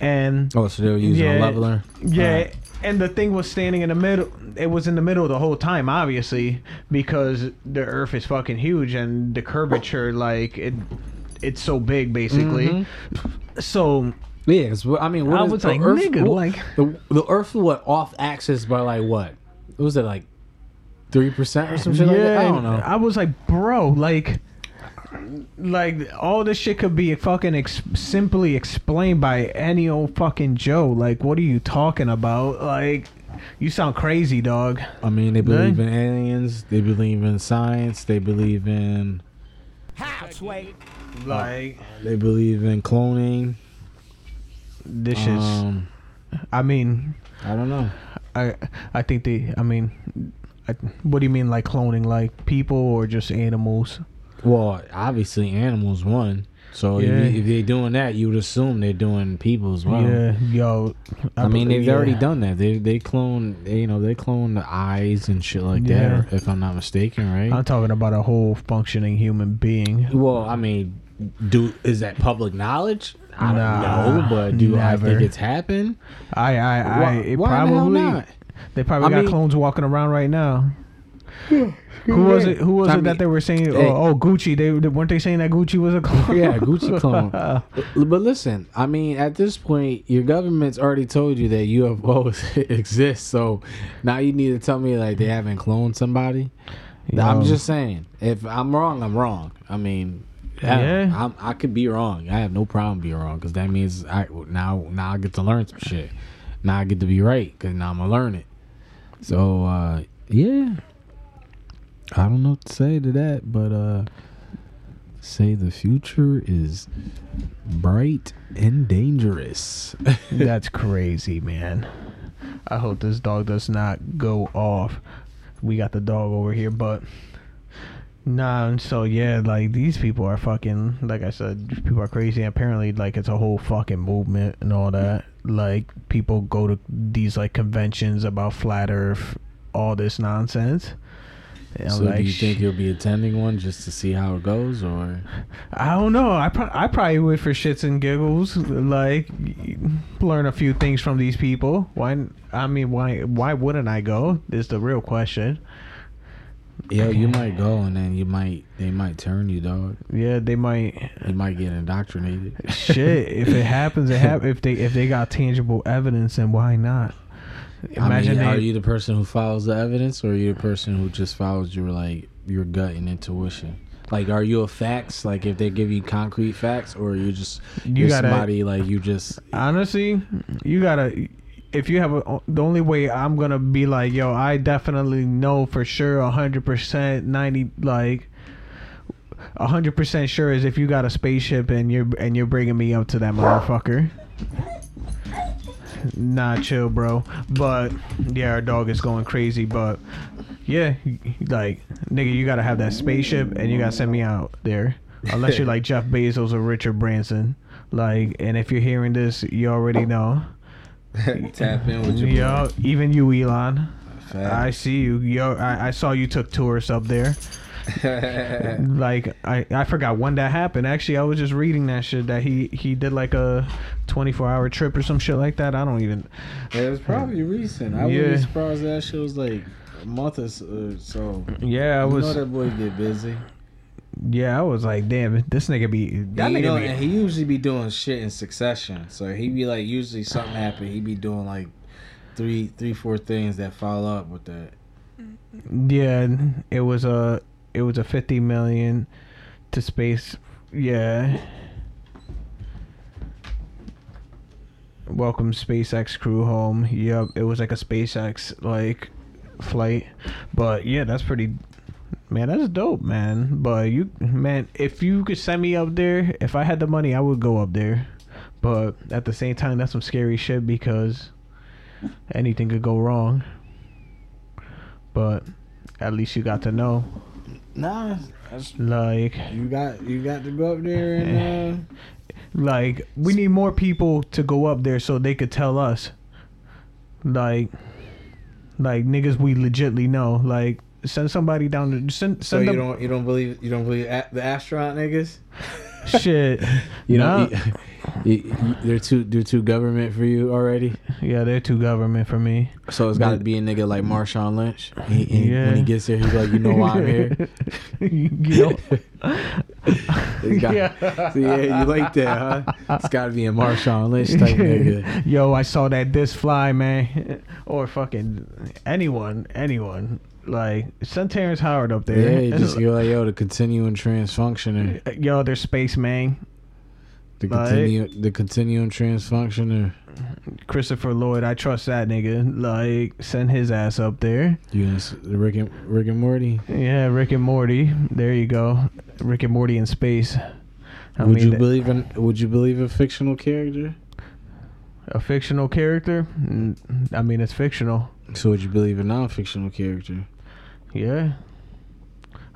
and Oh, so they were using a leveler. yeah. And the thing was standing in the middle. It was in the middle the whole time, obviously, because the Earth is fucking huge and the curvature, like it, it's so big, basically. Mhm. So Yeah, I mean, what I was the like, Earth, nigga, what- like- the the Earth went off axis by like what? What was it like three percent or some shit like that? I don't know. I was like, bro, like, like all this shit could be fucking ex- simply explained by any old fucking Joe. Like, what are you talking about? Like, you sound crazy, dog. I mean, they believe Right. in aliens. They believe in science. They believe in Like, they believe in cloning. this is. Um, I mean, I don't know. I I think they. I mean, I, what do you mean like cloning? Like people or just animals? Well, obviously, animals one. So if, Yeah. you, if they're doing that, you would assume they're doing people as well. Yeah, yo. I, mean, they've yeah. already done that. They they clone, they, you know, they clone the eyes and shit like Yeah. that. If I'm not mistaken, right? I'm talking about a whole functioning human being. Well, I mean, do is that public knowledge? I don't Nah, know, but do I think it's happened? I I I. Why- it why the probably. not? They probably I got mean- clones walking around right now. Who was it? Who was I it that they were saying? hey. oh, oh, Gucci. They, they weren't they saying that Gucci was a clone? Yeah, Gucci clone. but listen, I mean, at this point, your government's already told you that UFOs exist. So now you need to tell me like they haven't cloned somebody. I'm just saying, if I'm wrong, I'm wrong. I mean, Yeah. yeah, I'm, I could be wrong. I have no problem being wrong because that means I now now I get to learn some shit. Now I get to be right because now I'm gonna learn it. So uh, yeah, I don't know what to say to that, but uh, say the future is bright and dangerous. That's crazy, man. I hope this dog does not go off. We got the dog over here, but nah. and So yeah, like these people are fucking. Like I said, people are crazy. Apparently, like it's a whole fucking movement and all that. Like people go to these like conventions about flat Earth, all this nonsense. And so like, do you think you'll be attending one just to see how it goes, or I don't know. I pro- I probably would for shits and giggles, like learn a few things from these people. Why? I mean, why? Why wouldn't I go? Is the real question. yeah, you might go and then you might they might turn you, dog. Yeah, they might. You might get indoctrinated. Shit, if it happens, it hap- If they if they got tangible evidence, then why not? I mean, are you the person who follows the evidence, or are you the person who just follows your like your gut and intuition? Like, are you a facts? Like, if they give you concrete facts, or are you just You gotta- somebody like you just honestly, you gotta. If you have a, the only way I'm gonna be like, yo, I definitely know for sure, hundred percent, ninety, like, hundred percent sure is if you got a spaceship and you're and you're bringing me up to that motherfucker. Nah, chill, bro. But yeah, our dog is going crazy. But yeah, like nigga, you gotta have that spaceship and you gotta send me out there. Unless you're like Jeff Bezos or Richard Branson. Like, and if you're hearing this, you already know. tap in with your Yo, even you, Elon. boy? I see you. Yo, I, I saw you took tourists up there. Like, I, I forgot when that happened. Actually, I was just reading that shit that he he did like a 24 hour trip or some shit like that. I don't even. it was probably recent. I Yeah. wouldn't be surprised that shit was like a month or so. Uh, so. Yeah, I you was. know that boy get busy. Yeah, I was like, damn, this nigga be. That you nigga know, be. and he usually be doing shit in succession. So he be like, usually something happen, he be doing like three, three, four things that follow up with that. Yeah, it was a it was a fifty million to space. Yeah. Welcome SpaceX crew home. Yep, it was like a SpaceX like flight, but yeah, that's pretty. Man, that's dope, man. But you, man, if you could send me up there, if I had the money, I would go up there. But at the same time, that's some scary shit because anything could go wrong. But at least you got to know. Nah, that's, Like, you got you got to go up there and uh, like we need more people to go up there so they could tell us. Like, like niggas we legitly know. Like, send somebody down to send so send you them don't you don't believe you don't believe a- the astronaut niggas. Shit. You Nah. know, you, you, they're too they're too government for you already. Yeah, they're too government for me. So it's got to be a nigga like Marshawn Lynch. He, he- Yeah. When he gets there, he's like, you know why I'm here. you know? Got- yeah. So yeah, you like that, huh? It's got to be a Marshawn Lynch type nigga. Yo, I saw that this fly, man. Or fucking anyone, anyone. Like, send Terrence Howard up there. Yeah, you just go like, yo, the continuing transfunctioner, uh, Yo, they're spaceman. the Like- continue, the continuing transfunctioner. Christopher Lloyd, I trust that nigga. Like, send his ass up there. You know, s- the Rick and Rick and Morty. Yeah, Rick and Morty. There you go. Rick and Morty in space. I would mean, you believe in? Would you believe a fictional character? a fictional character? I mean, it's fictional. So would you believe a non-fictional character? Yeah.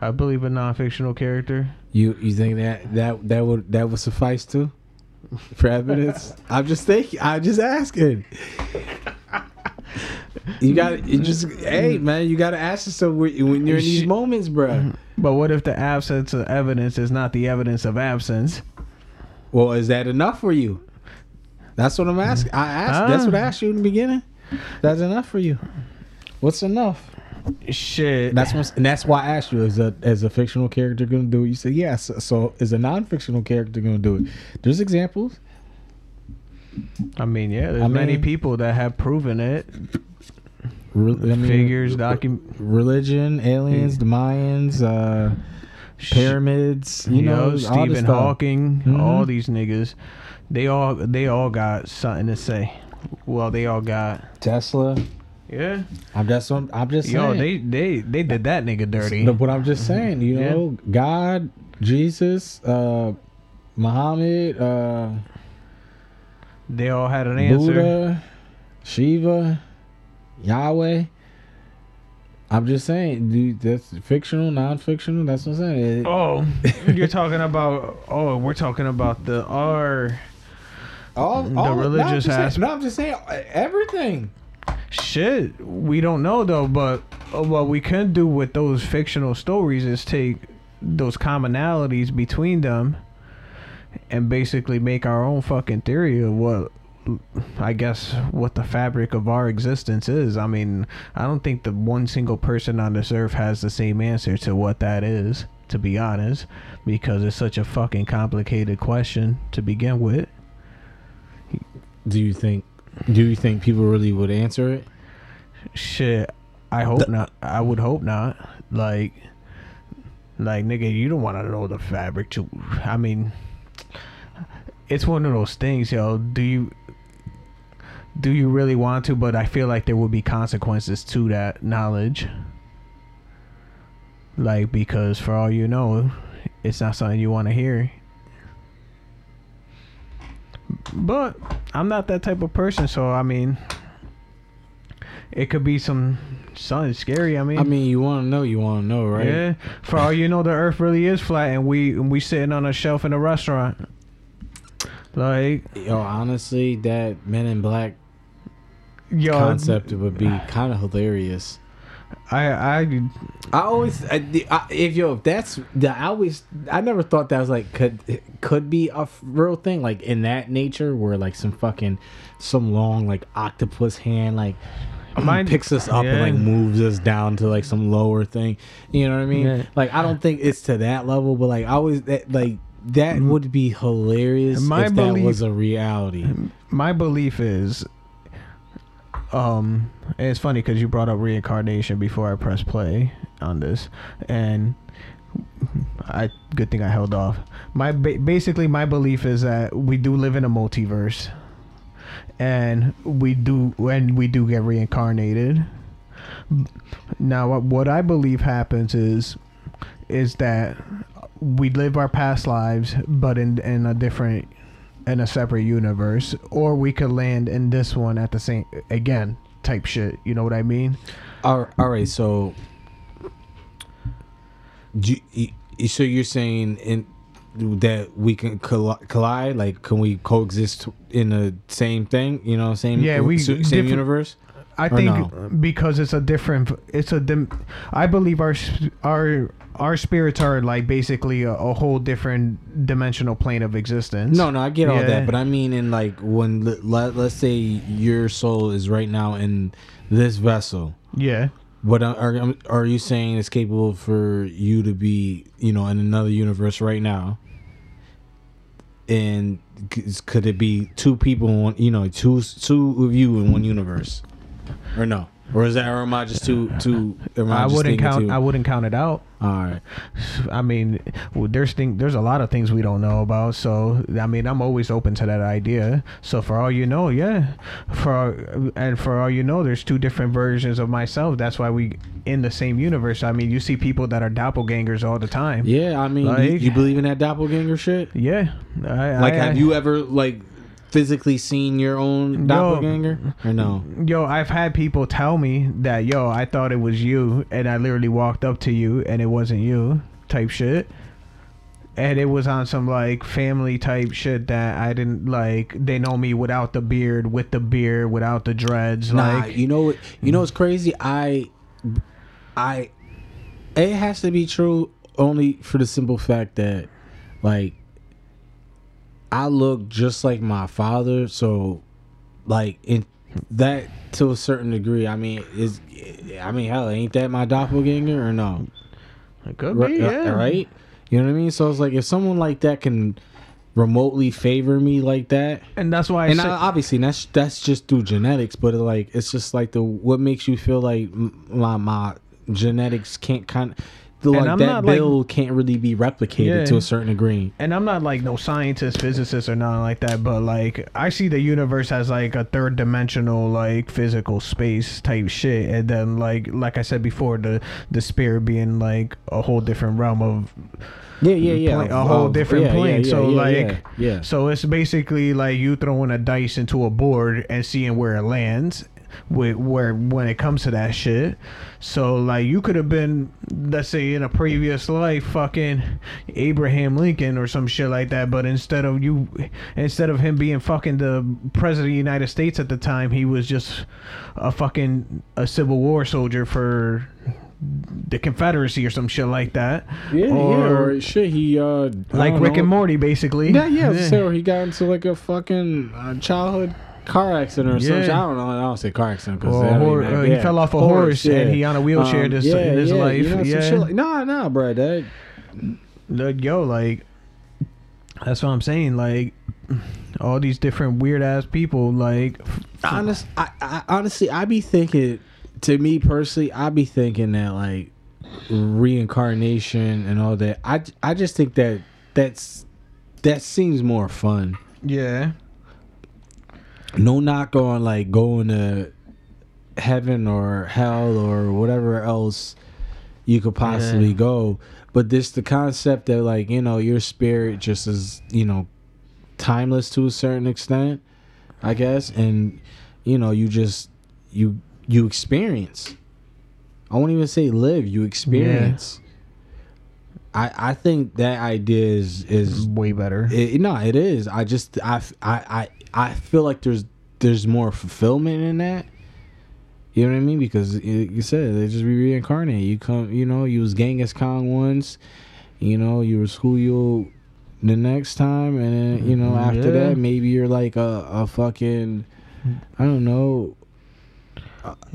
I believe a non-fictional character. You you think that that that would that would suffice too for evidence? I'm just thinking. I'm just asking. You got to you just hey man, you got to ask yourself when when you're in these moments, bruh. Mm-hmm. But what if the absence of evidence is not the evidence of absence? Well, is that enough for you? That's what I'm mm-hmm. asking. I asked. That's what I ah. asked you in the beginning. That's enough for you. What's enough? Shit. That's what, and that's why I asked you: Is a as a fictional character going to do it? You said yes. So is a non-fictional character going to do it? There's examples. I mean, yeah, there's I many mean- people that have proven it. Re- I mean, Figures, docu- religion, aliens, the Mayans, uh, pyramids. You know, all this Stephen. Hawking, Mhm. all these niggas, they all they all got something to say. Well, they all got Tesla. Yeah. I'm just. I'm just saying. Yo, they they they did that nigga dirty. But I'm just saying, you Yeah. know, God, Jesus, uh, Muhammad, uh, They all had an answer. Buddha, Shiva, Yahweh. I'm just saying, dude, that's fictional, non-fictional. That's what I'm saying. It- Oh, you're talking about? Oh, we're talking about the R all, the all- no, I'm religious just saying- aspect. No, I'm just saying everything. Shit. We don't know though, but uh, what we can do with those fictional stories is take those commonalities between them and basically make our own fucking theory of what I guess what the fabric of our existence is. I mean, I don't think the one single person on this earth has the same answer to what that is, to be honest, because it's such a fucking complicated question to begin with. Do you think? Do you think people really would answer it? Shit, I hope not. I would hope not. Like, like nigga, you don't want to know the fabric. To, I mean, it's one of those things, yo. Do you? Do you really want to? But I feel like there would be consequences to that knowledge. Like because for all you know, it's not something you want to hear. But I'm not that type of person, so I mean, it could be some something scary. I mean, I mean, you want to know, you want to know, right? yeah. For all you know, the Earth really is flat, and we and we sitting on a shelf in a restaurant. Like Yo, honestly, that Men in Black yo, concept would be kind of hilarious. I I I always, I, the- I, if yo, if that's the, I always, I never thought that was like could could be a f- real thing, like in that nature, where like some fucking some long like octopus hand like Mine- picks us up and like moves us down to like some lower thing. You know what I mean? Yeah. Like I don't think it's to that level, but like I always that like that would be hilarious My if that was a reality. my belief is um it's funny because you brought up reincarnation before i pressed play on this and i good thing i held off. My ba- basically my belief is that we do live in a multiverse and we do when we do get reincarnated. Now what- what i believe happens is is that we live our past lives, but in in a different, in a separate universe, or we could land in this one at the same again type shit. You know what I mean? All, all right, so you- so you're saying in that we can collide, like can we coexist in the same thing? You know, same Yeah, we- same universe. I think no? because it's a different. It's a. dim- I believe our our our spirits are like basically a, a whole different dimensional plane of existence. No, no, I get all that, but I mean, in like when le- let, let's say your soul is right now in this vessel. Yeah. What uh, are are- are you saying is capable for you to be, you know, in another universe right now? And could it be two people, you know, two two of you in one universe, or no? Or is that, or am I just too too? I just wouldn't count. too- I wouldn't count it out. all right. I mean, well, there's thing, there's a lot of things we don't know about. So I mean, I'm always open to that idea. So for all you know, yeah, for and for all you know, there's two different versions of myself. That's why we in the same universe. I mean, you see people that are doppelgangers all the time. Yeah, I mean, you, Like- you believe in that doppelganger shit? Yeah. I, Like, I- have you ever like physically seen your own doppelganger, or no? Yo, I've had people tell me that, yo, I thought it was you, and I literally walked up to you, and it wasn't you, type shit. And it was on some like family type shit that I didn't like. They know me without the beard, with the beard, without the dreads. Nah, like, you know what? You know what's crazy? I, I, it has to be true only for the simple fact that, like, I look just like my father. So, like, in that to a certain degree, I mean, is, I mean, hell, ain't that my doppelganger or no? it could Right, be, uh, yeah. right? You know what I mean? So it's like if someone like that can remotely favor me like that, And that's why I and say, I, obviously that's that's just through genetics but like it's just like the what makes you feel like my my genetics can't kind the, like I'm that not, like- can't really be replicated Yeah. to a certain degree and I'm not like no scientist, physicist, or nothing like that, but like I see the universe as like a third dimensional, like physical space type shit, and then like like I said before, the the spirit being like a whole different realm of yeah yeah yeah plane- a whole different yeah, plane. yeah, so like, yeah. so it's basically like you throwing a dice into a board and seeing where it lands. With where when it comes to that shit, so like you could have been, let's say in a previous life, fucking Abraham Lincoln or some shit like that. But instead of you, instead of him being fucking the president of the United States at the time, he was just a fucking a Civil War soldier for the Confederacy or some shit like that. yeah yeah or or shit he uh like Rick know. and Morty, basically. yeah yeah, so he got into like a fucking uh, childhood car accident or something. I don't know. I don't say car accident because Or a hor- uh, he fell off a horse and he on a wheelchair this- in his life, some yeah. shit like, nah nah bro that Like, yo, like that's what I'm saying. Like all these different weird ass people, like honest I, I honestly I be thinking to me personally I be thinking that like reincarnation and all that. I I just think that that's that seems more fun. Yeah, no knock on like going to heaven or hell or whatever else you could possibly Yeah. go but this the concept that like you know your spirit just is you know timeless to a certain extent i guess and you know you just you you experience i won't even say live you experience i i think that idea is is way better. it, no, it is. I just I, I I I feel like there's there's more fulfillment in that. You know what I mean? Because y- you said they just be reincarnated. You come, you know, you was Genghis Khan once. You know, you were you. the next time, and then you know after Yeah. that maybe you're like a a fucking I don't know.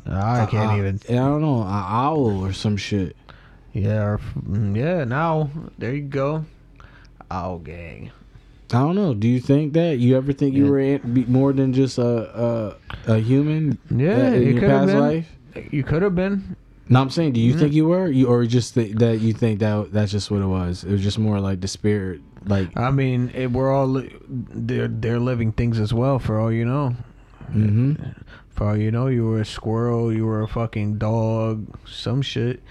I can't even. I don't know, an owl or some shit. Yeah, or, mm, yeah. Now there you go. Owl gang. I don't know. Do you think that you ever think you Yeah. were in, more than just a a, a human? Yeah, uh, in it your could have past been. life. You could have been. No, I'm saying, do you Yeah. think you were, you or just think that you think that that's just what it was? It was just more like the spirit, like. I mean, it, we're all li- they're they're living things as well. For all you know, hmm for all you know, you were a squirrel, you were a fucking dog, some shit.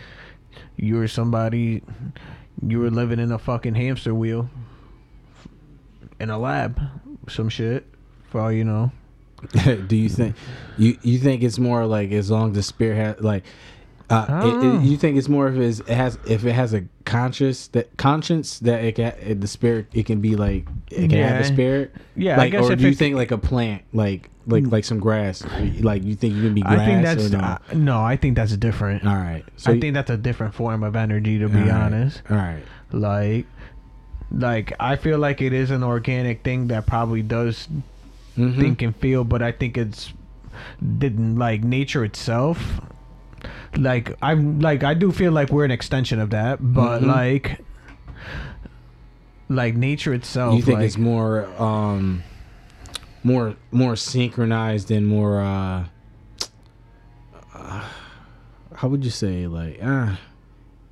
you were somebody, you were living in a fucking hamster wheel, in a lab, some shit. For all you know. do you think you you think it's more like as long as the spirit has like uh, it, it- you think it's more if it's, it has if it has a conscious that conscience that it can it, the spirit it can be like it can have a spirit Yeah, I like guess or if do you think like a plant like like like some grass like you think you can be grass I think that's no? uh, no. I think that's different. all right so I you- think that's a different form of energy. To be right, honest, all right like, like I feel like it is an organic thing that probably does Mhm. think and feel, but I think it's didn't like nature itself. Like I'm like I do feel like we're an extension of that, but Mhm. like like nature itself. you think like, it's more um more more synchronized and more uh, uh how would you say like uh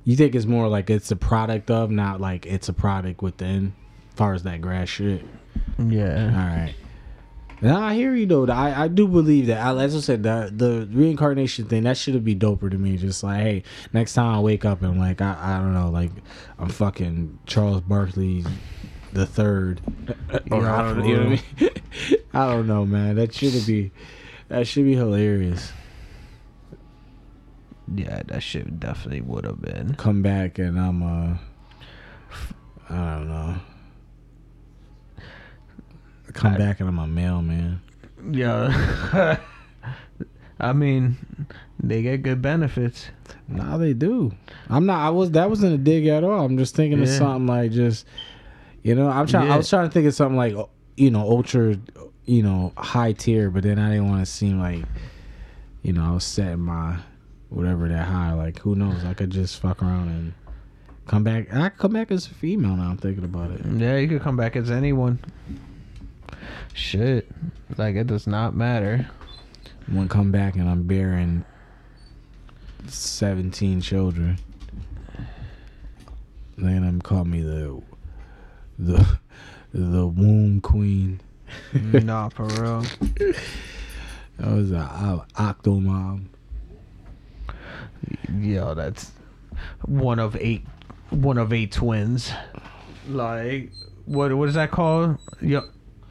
you think it's more like it's a product of not like it's a product within as far as that grass shit yeah. All right. now I hear you though. I, I do believe that. I, as I said, the the reincarnation thing that should be doper to me. Just like, hey, next time I wake up and like I, I don't know, like I'm fucking Charles Barkley the third. Or Yeah, I don't, you know what I mean? I don't know, man. That should be that should be hilarious. Yeah, that shit definitely would have been. Come back and I'm uh I don't know. Come I- back and I'm a mailman. Yeah. I mean, they get good benefits. Nah, they do. I'm not. I was. That wasn't a dig at all. I'm just thinking of something like just, you know. I'm trying. I was trying to think of something like, you know, ultra, you know, high tier. But then I didn't want to seem like, you know, I was setting my whatever that high. Like, who knows? I could just fuck around and come back. I could come back as a female. Now I'm thinking about it. Yeah, you could come back as anyone. Shit. Like, it does not matter. One come back and I'm bearing seventeen children. Then I'm call me the the the womb queen. nah, for real. I was a, a octo mom. Yo, that's one of eight. One of eight twins. Like, what? What is that called? Yo,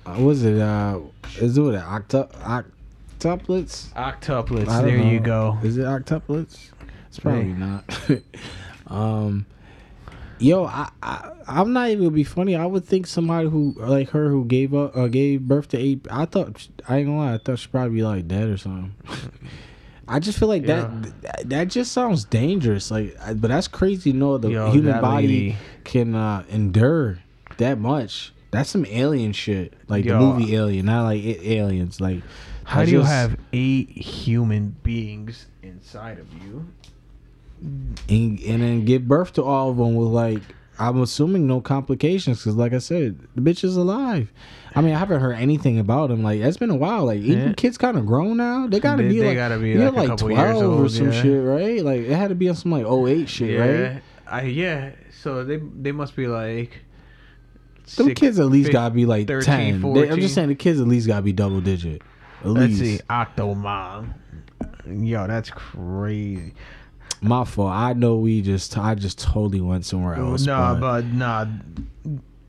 Uh, was it uh is it what octo octuplets? octuplets. There you go. Is it octuplets? It's probably not. um Yo, I, I I'm not even gonna be funny. I would think somebody who like her who gave up uh, gave birth to eight. I thought I ain't gonna lie. I thought she'd probably be like dead or something. I just feel like Yeah. that that just sounds dangerous. Like, I- but that's crazy. to know the Yo, human body lady- can uh, endure that much. That's some alien shit. Like Yo. the movie Alien, not like a- aliens. Like, How I do you have eight human beings inside of you? and, and then give birth to all of them with like I'm assuming no complications because like I said the bitch is alive. I mean I haven't heard anything about him like it's been a while like even Yeah. kids kind of grown now they gotta They- be they like gotta be like couple years 12 or some yeah. shit right like it had to be on some like 08 shit right I yeah. So they they must be like. Some kids at least gotta be like 13, 10 They- I'm just saying the kids at least gotta be double digit at Let's least see, Octomom. Yo, that's crazy. My fault I know we just I just totally went somewhere else nah, but, but nah.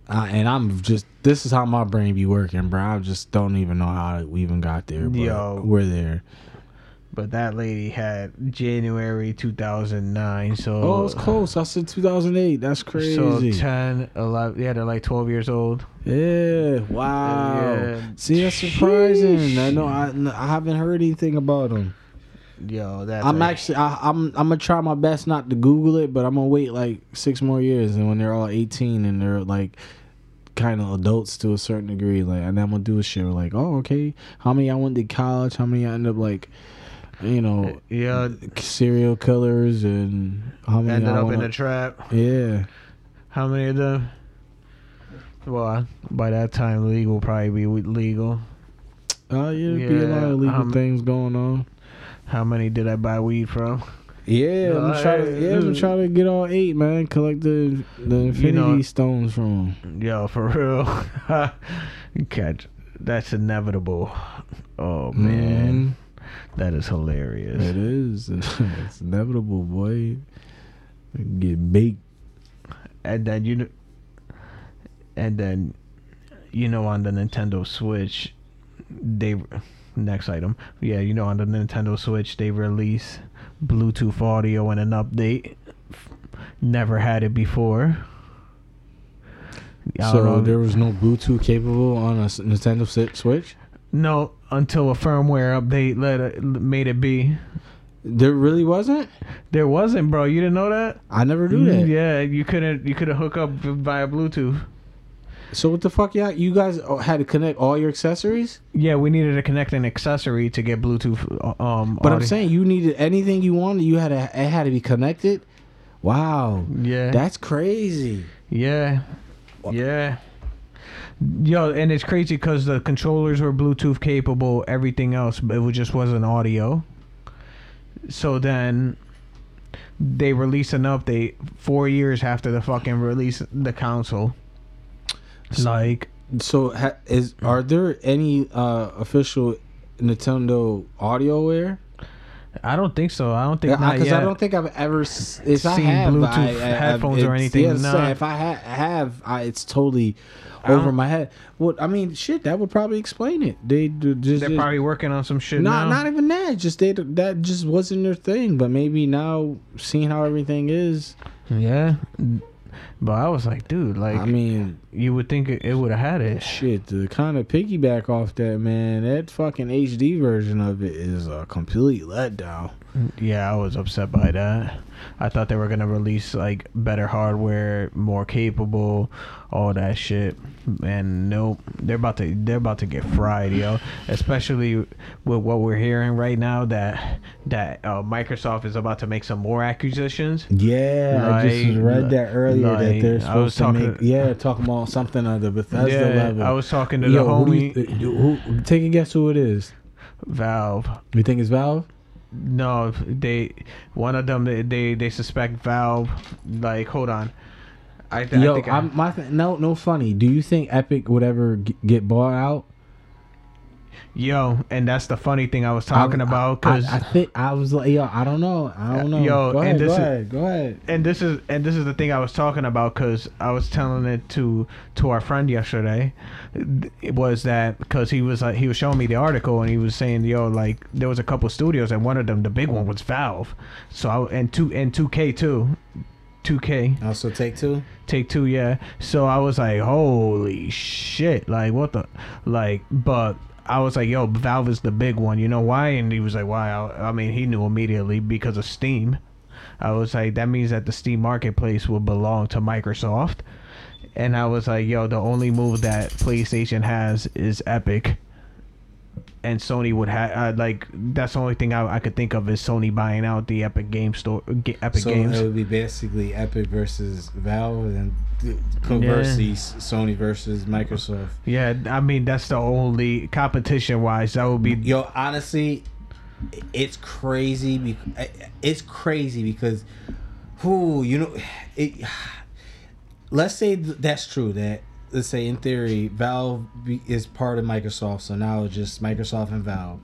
I, and I'm just this is how my brain be working, bro. I just don't even know how we even got there. But Yo. we're there. But that lady had January 2009. So Oh, it's close. I said 2008. That's crazy. So crazy. 10, 11. Yeah, they're like 12 years old. yeah. Wow. Yeah. See, that's surprising. I know. I, I haven't heard anything about them. Yo, that's. I'm like- actually. I, I'm. I'm gonna try my best not to Google it, but I'm gonna wait like six more years, and when they're all 18 and they're like kind of adults to a certain degree, like, and I'm gonna do a shit where, like, oh, okay, how many I went to college, how many I end up like, you know, Yeah, serial killers, and how many ended up went in a trap. yeah. How many of them? Well, by that time, legal probably be legal. Oh yeah, there'd be a lot of legal um, things going on. How many did I buy weed from? Yeah, I'm trying to. Yeah, I'm trying to get all eight, man. Collect the the infinity know- stones from 'em. Yo, for real. Catch. That's inevitable. Oh mm-hmm. man, that is hilarious. It is. it's inevitable, boy. Get baked. and then you, know, and then, you know, on the Nintendo Switch, they next item, yeah, you know, on the Nintendo Switch they release Bluetooth audio and an update. Never had it before. I So there was no Bluetooth capable on a Nintendo Switch. no until a firmware update let it, made it be. There really wasn't. There wasn't, bro. You didn't know that? I never knew mm, that. Yeah, you couldn't. You couldn't hook up via Bluetooth. So what the fuck, y'all? You guys had to connect all your accessories. Yeah, we needed to connect an accessory to get Bluetooth. uh, Um, But I'm saying you needed anything you wanted. You had to. It had to be connected. Wow, yeah, that's crazy. yeah, yeah. Yo, and it's crazy because the controllers were Bluetooth capable, everything else, but it just wasn't audio. So then they release an update four years after the fucking release the console. Like, So ha, is are there any uh official Nintendo audio AudioWare? I don't think so. I don't think Yeah, because yet. I don't think I've ever s- if I Seen have Bluetooth I, I, headphones or anything, Yeah, so if I ha- have, I, it's totally over my head. Well, I mean, shit, that would probably explain it. They just They're just- probably working on some shit not now. not even that. Just they that just wasn't their thing. But maybe now, seeing how everything is, yeah, but I was like, dude, like, I mean, you would think it, it would have had it. shit. To kind of piggyback off that, man, that fucking HD version of it is a complete letdown. Yeah, I was upset by that. I thought they were gonna release like better hardware, more capable, all that shit. And nope, they're about to they're about to get fried, yo. Especially with what we're hearing right now that that uh, Microsoft is about to make some more acquisitions. Yeah, I just read that earlier that they're I was supposed to talking- make. Yeah, talking about something on the Bethesda yeah, level. I was talking to Yo, the who homie you, who, who- take a guess who it is. Valve. You think it's Valve? No, they one of them they they, they suspect Valve. Like, hold on. I, th- I Yo, think I- I'm, my th- no, no funny. Do you think Epic would ever g- get bought out? Yo, and that's the funny thing I was talking I- about I, because I, think I was like, yo, I don't know, I don't know. Yo, go and ahead, this go is- ahead, go ahead. and this is and this is the thing I was talking about because I was telling it to to our friend yesterday. It was that because he was like he was showing me the article and he was saying yo like there was a couple studios and one of them the big one was Valve. So I, and two and two K too, two K Also, take two. take two yeah. So I was like holy shit like what the like but. I was like, "Yo, Valve is the big one. You know why?" And he was like, "Why?" I, I mean, he knew immediately because of Steam. I was like, that means that the Steam marketplace will belong to Microsoft. And I was like, yo, the only move that PlayStation has is Epic. And Sony would have, uh, like, that's the only thing I, I could think of is Sony buying out the Epic Game Store, Ga- Epic so Games. it would be basically Epic versus Valve, and conversely, S- Sony versus Microsoft. yeah, I mean, that's the only competition wise. That would be, Yo, honestly, it's crazy. Because, it's crazy because, who you know, it. Let's say th- that's true. That let's say in theory, Valve is part of Microsoft, so now it's just Microsoft and Valve,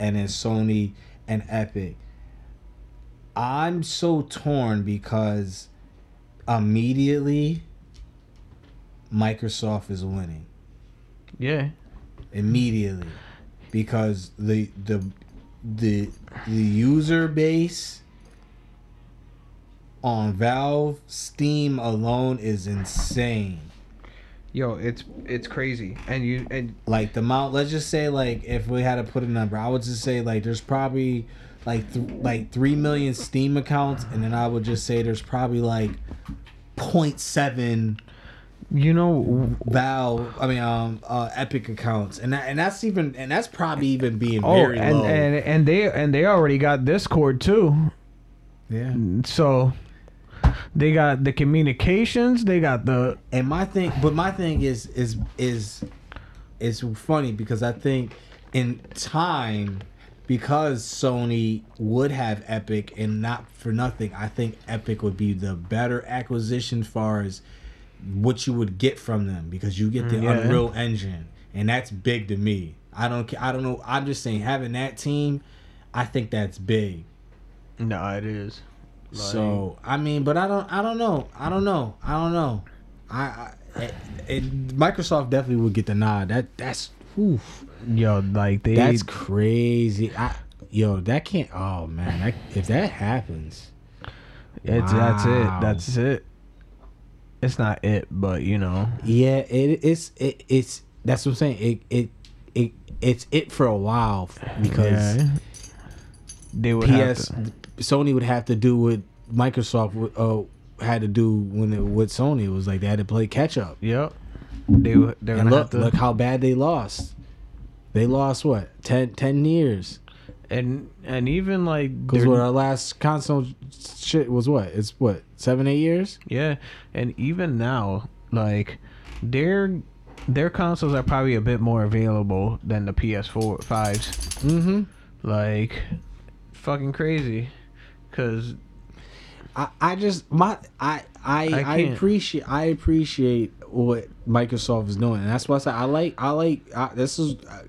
and then Sony and Epic. I'm so torn because immediately Microsoft is winning yeah. immediately because the the the the user base on Valve Steam alone is insane. Yo, it's it's crazy. And you, and Like the amount, let's just say like if we had to put a number, I would just say like there's probably like th- like 3 million Steam accounts and then I would just say there's probably like 0.7 you know, Valve, I mean, um, uh, Epic accounts, and that, and that's even, and that's probably even being oh, very and, low. and, and they, and they already got Discord too. yeah. So they got the communications, they got the And my thing, but my thing is is is is funny because I think in time because Sony would have Epic and not for nothing, I think Epic would be the better acquisition far as what you would get from them because you get the Mm, yeah. Unreal Engine and that's big to me. I don't ca- I don't know. I'm just saying having that team, I think that's big. No, it is. So I mean, but I don't, I don't know, I don't know, I don't know. I, I it, it, Microsoft definitely would get the nod. That that's, oof, yo, like they that's crazy. I, yo, that can't. Oh man, that, if that happens, it's that's it. That's it. It's not it, but you know. yeah, it, it's it, it's that's what I'm saying. It it it it's it for a while because. yeah, they would have PS Sony would have to do what Microsoft would, uh, had to do when it with Sony. It was like they had to play catch up. Yep. They would- they're And gonna look, have to look how bad they lost. They lost what 10, 10 years and and even like because what our last console shit was what it's what seven eight years. Yeah, and even now, like their their consoles are probably a bit more available than the PS4 fives. Mm-hmm. Like, fucking crazy, cause I, I just my I I I I, appreciate I appreciate what Microsoft is doing, and that's why I say I like I like I, this is uh,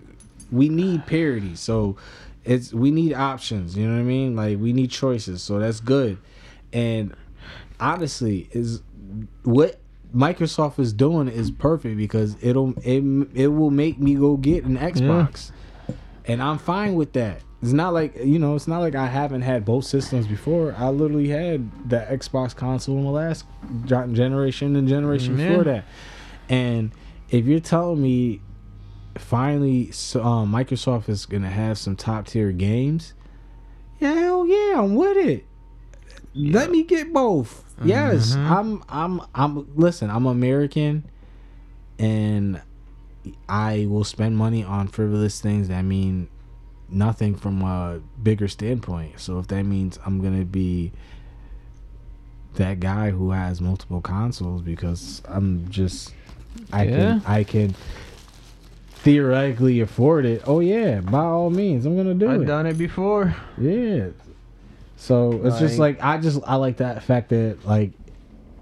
we need parity, so it's we need options. You know what I mean? Like we need choices, so that's good. And honestly, is what Microsoft is doing is perfect because it'll it it will make me go get an Xbox, and I'm fine with that. It's not like you know, it's not like I haven't had both systems before. I literally had the Xbox console in the last generation and generation Yeah. before that. And if you're telling me finally so, um, Microsoft is gonna have some top tier games, yeah, hell yeah, I'm with it. Let me get both. Yes, Mhm. I'm. I'm. I'm. Listen, I'm American, and I will spend money on frivolous things that mean nothing from a bigger standpoint. So if that means I'm gonna be that guy who has multiple consoles because I'm just I Yeah. can I can theoretically afford it. Oh yeah, by all means, I'm gonna do it. I've done it before. Yeah. So it's just Like- like I just I like that fact that like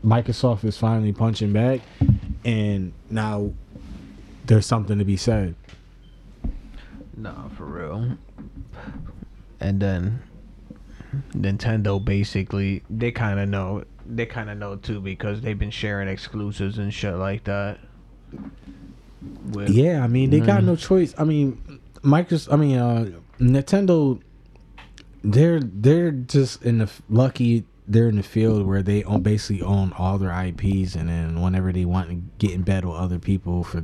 Microsoft is finally punching back and now there's something to be said. No, for real. And then Nintendo basically they kind of know they kind of know too because they've been sharing exclusives and shit like that. With, Yeah, I mean they got Mm. no choice. I mean Microsoft I mean uh Nintendo they're they're just in the lucky they're in the field where they own basically own all their IPs and then whenever they want to get in bed with other people for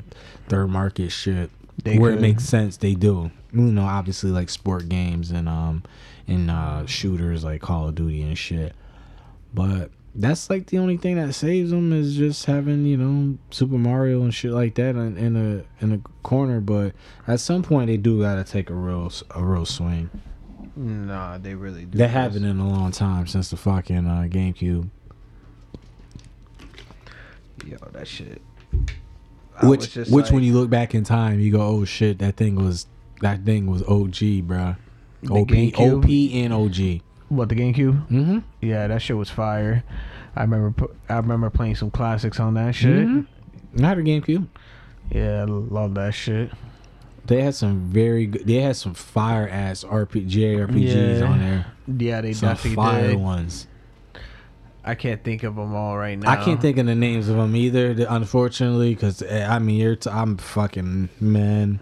third market shit They where it makes sense they do. You know, obviously like sport games and um and uh shooters like Call of Duty and shit. But that's like the only thing that saves them is just having you know Super Mario and shit like that in, in a in a corner. But at some point they do gotta take a real a real swing. Nah, they really do. They this. haven't in a long time since the fucking uh, GameCube. Yo, that shit. I was Which which like- when you look back in time, you go, oh shit, that thing was that thing was OG, bro. OP, OP and OG. What the GameCube? Mm-hmm. Yeah, that shit was fire. I remember I remember playing some classics on that shit. Mhm. Not a GameCube. Yeah, I love that shit. They had some very good. They had some fire ass RPG JRPGs Yeah. on there. Yeah, they Some definitely fire did. ones. I can't think of them all right now. I can't think of the names of them either, unfortunately, because I mean, you're t- I'm fucking man.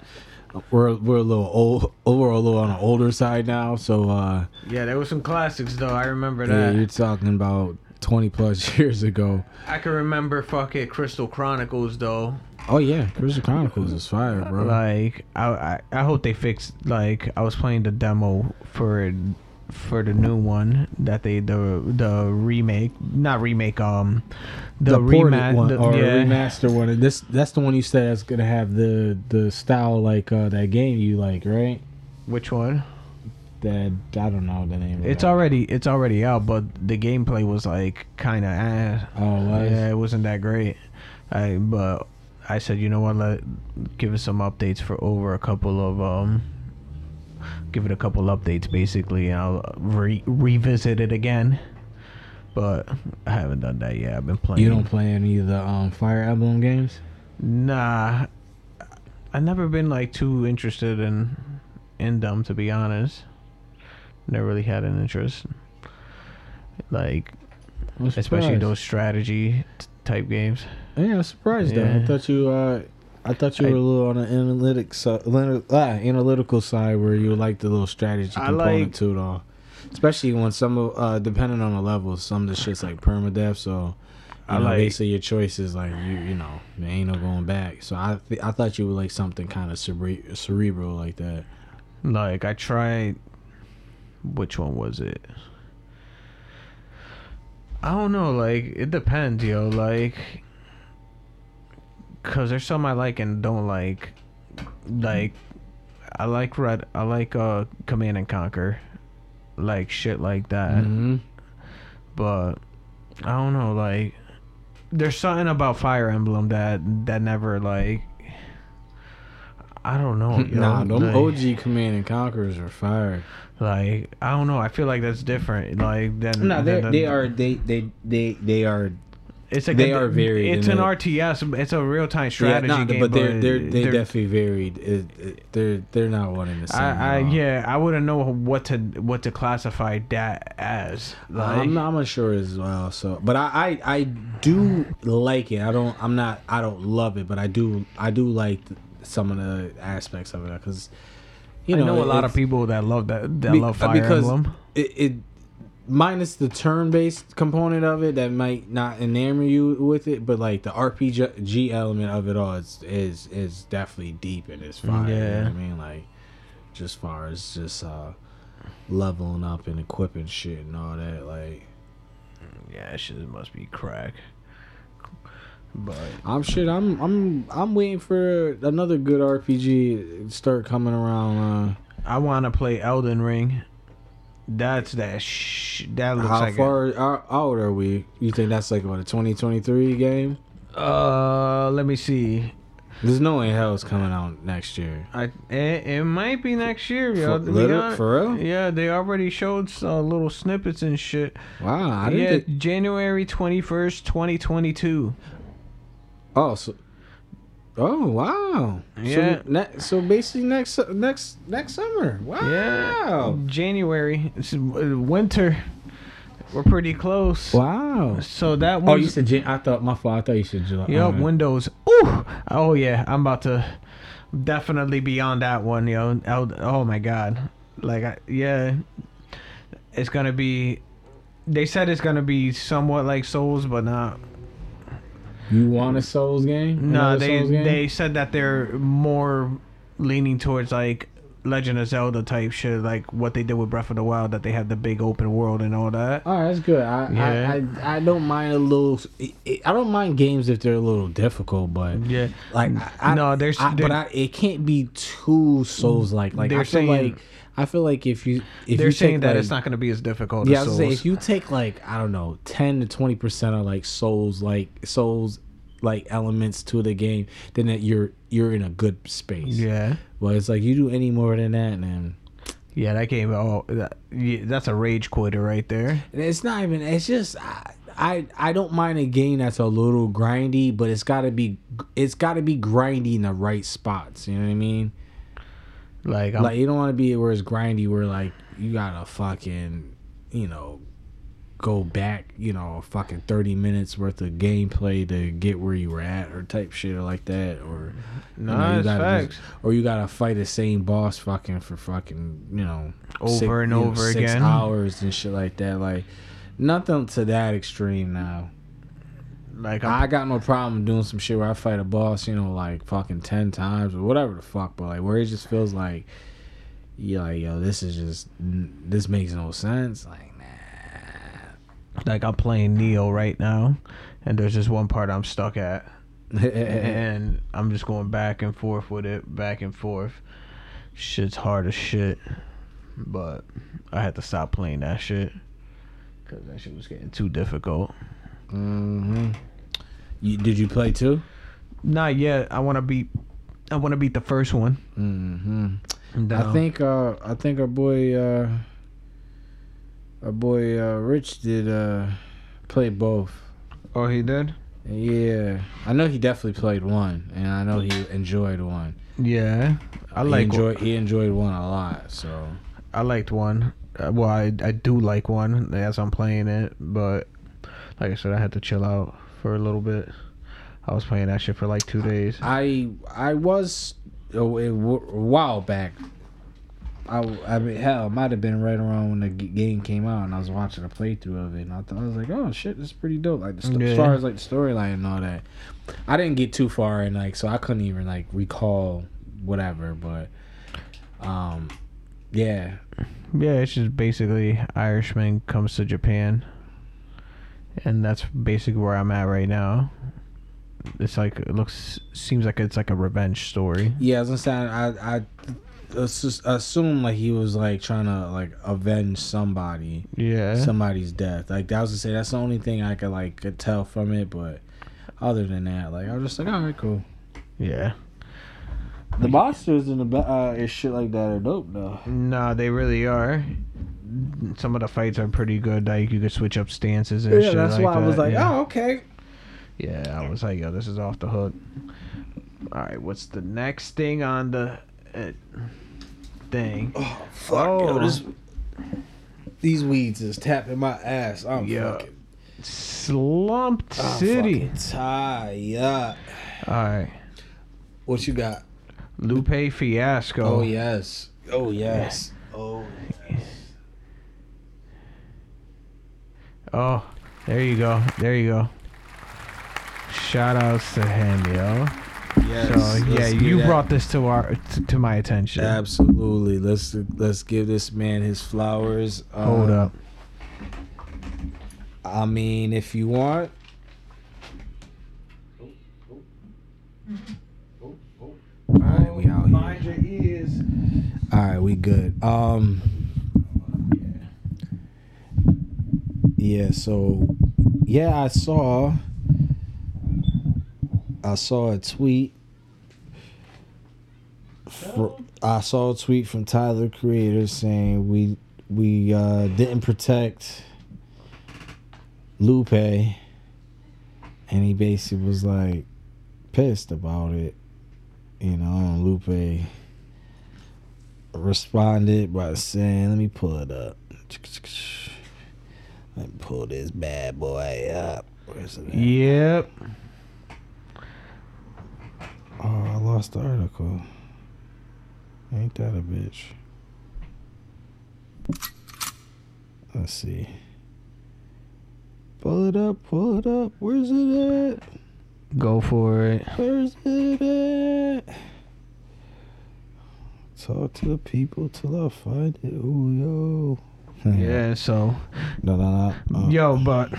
We're we're a little old. We're a little on the older side now, so uh, Yeah, there was some classics though. I remember that. yeah, you're talking about twenty plus years ago. I can remember fucking Crystal Chronicles though. Oh yeah, Crystal Chronicles is fire, bro. Like I, I I hope they fix like I was playing the demo for for the new one that they the the remake not remake um the, ported remat one the- or yeah. remaster one. And this that's the one you said that's gonna have the the style like uh, that game you like, right? which one That I don't know the name. of it's already it's already out but the gameplay was like kind of ass Oh, yeah it wasn't that great I but I said you know what let give us some updates for over a couple of um give it a couple updates basically and I'll re- revisit it again but I haven't done that yet I've been playing You don't play any of the um, Fire Emblem games? Nah, I've never been like too interested in in them to be honest. Never really had an interest. like especially those strategy t- type games. Yeah, I'm surprised though. I thought you. Uh, I thought you were a little on the analytics, ah, analytical side, where you like the little strategy I component like- to it all. Especially when some, of, uh, depending on the levels, some of the shit's like permadeath. So, I I know, like- basically your choices, like you, you know, there ain't no going back. So I, th- I thought you would like something kind of cere- cerebral like that. Like I tried. Which one was it? I don't know. Like it depends, yo. Like, cause there's some I like and don't like. Like, I like red. I like uh Command and Conquer, like shit like that. hmm But I don't know. Like, there's something about Fire Emblem that that never like. I don't know. Yo. Nah, them like, OG Command and Conquerors are fire. Like I don't know. I feel like that's different. Like then. No, they than- they are they they they they are It's like they a- are varied It's an the- RTS. It's a real time strategy yeah, nah, game. but they're they're they definitely varied. It, it, they're they're not one and the same. I, I yeah. I wouldn't know what to what to classify that as. Like, I'm I'm unsure as well. So, but I, I I do like it. I don't. I'm not. I don't love it, but I do. I do like some of the aspects of it because you I know, know a lot of people that love that that be- love uh, Fire because Emblem. It, it minus the turn-based component of it that might not enamor you with it, but like the RPG element of it all is is is definitely deep and it's fire. You know Yeah. what I mean, like just far as just uh leveling up and equipping shit and all that, like. Yeah, shit must be crack. But I'm shit. I'm I'm I'm waiting for another good RPG to start coming around. Uh, I want to play Elden Ring. That's that. Sh- that looks how like. far out, out are we? You think that's like what a 2023 game? Uh, let me see. There's no way in hell it's coming out next year. I it, it might be next year, yo. For, for real? Yeah, they already showed uh, little snippets and shit. Wow, I didn't. yeah, January twenty first, twenty twenty two. oh, so. Oh wow! Yeah. So, ne- so basically next next next summer. Wow. Yeah, January. It's uh, winter. We're pretty close. Wow. So that Oh, one. you said Jan- I thought my fault. I thought you said July. Yup, Alright. Windows. Ooh. Oh yeah, I'm about to definitely be on that one, yo. Oh, oh my god. Like I, yeah. It's going to be they said it's going to be somewhat like Souls but not You want a Souls game? No, Another they game? they said that they're more leaning towards like Legend of Zelda type shit, like what they did with Breath of the Wild, that they had the big open world and all that. All right, that's good. I, Yeah. I, I I don't mind a little. I don't mind games if they're a little difficult, but Yeah, like I, no, there's I, but I, it can't be too Souls like. Like I They're feel saying- like I feel like if you if they're you saying that like, it's not going to be as difficult. Yeah, I as was Souls. gonna say if you take like I don't know ten to twenty percent of like Souls like Souls like elements to the game, then that you're you're in a good space. yeah, Well, it's like you do any more than that, man. yeah, that game. Oh, that, yeah, that's a rage quitter right there. And it's not even. It's just I, I I don't mind a game that's a little grindy, but it's got to be it's got to be grindy in the right spots. You know what I mean? Like, I'm, like you don't want to be where it's grindy, where like you gotta fucking you know go back you know fucking 30 minutes worth of gameplay to get where you were at or type shit or like that or you know, nah, you it's gotta facts. just- or you gotta fight the same boss fucking for fucking you know Over and you know, over six again. hours and shit like that like nothing to that extreme now like I'm, I got no problem doing some shit where I fight a boss, you know, like fucking ten times or whatever the fuck, but like where it just feels like, yeah, like yo, this is just this makes no sense. Like, nah. like I'm playing Nioh right now, and there's just one part I'm stuck at. and I'm just going back and forth with it, back and forth. Shit's hard as shit, but I had to stop playing that shit because that shit was getting too difficult. hmm You did you play too? Not yet. I want to beat. I want to beat the first one. hmm And, I uh, think uh I think our boy uh our boy uh Rich did uh play both. Oh, he did. Yeah, I know he definitely played one, and I know he enjoyed one. Yeah, I like. he enjoyed he enjoyed one a lot. So I liked one. Uh, well, I I do like one as I'm playing it, but like I said, I had to chill out for a little bit. I was playing that shit for like two days. I I was oh, a, a while back. I, I mean, hell, it might have been right around when the g- game came out, and I was watching a playthrough of it, and I thought I was like, "Oh shit, this is pretty dope." Like the st- Yeah. as far as like the storyline and all that, I didn't get too far, and like so I couldn't even like recall whatever. But, um, yeah, Yeah, it's just basically Irishman comes to Japan, and that's basically where I'm at right now. It's like it looks seems like it's like a revenge story. yeah. I was gonna say I I assume like he was like trying to like avenge somebody. Yeah, somebody's death. Like that was to say that's the only thing I could like could tell from it. But other than that, like I was just like, all right, cool. yeah. The monsters and the ba- uh, and shit like that are dope though. No, they really are. Some of the fights are pretty good. Like you could switch up stances and Yeah, shit. that's like why I was like, yeah. oh okay. Yeah, I was like, yo, this is off the hook. All right, what's the next thing on the uh, thing? Oh fuck, Oh. yo, this these weeds is tapping my ass. I'm Yeah. fucking, Slumped I'm City. fucking tired. All right, What you got? Lupe Fiasco. Oh yes. Oh yes. Oh. Oh, there you go. There you go. Shout outs to him, yo. Yes. so yeah, you that- brought this to our to, to my attention. Absolutely. Let's let's give this man his flowers. Hold Uh, up. I mean, if you want. Alright, we out here. your ears. Alright, we good. Um Yeah, so yeah, I saw I saw a tweet fr- I saw a tweet from Tyler Creator saying we we uh, didn't protect Lupe, and he basically was like pissed about it. You know, Lupe responded by saying, "Let me pull it up. Let me pull this bad boy up. Where's it? at? Yep. Oh, I lost the article. Ain't that a bitch? Let's see. Pull it up, pull it up. Where's it at? Go for it. Where's it at? Talk to the people till I find it. Ooh, yo. Yeah. So, No, no, no. Uh, yo, but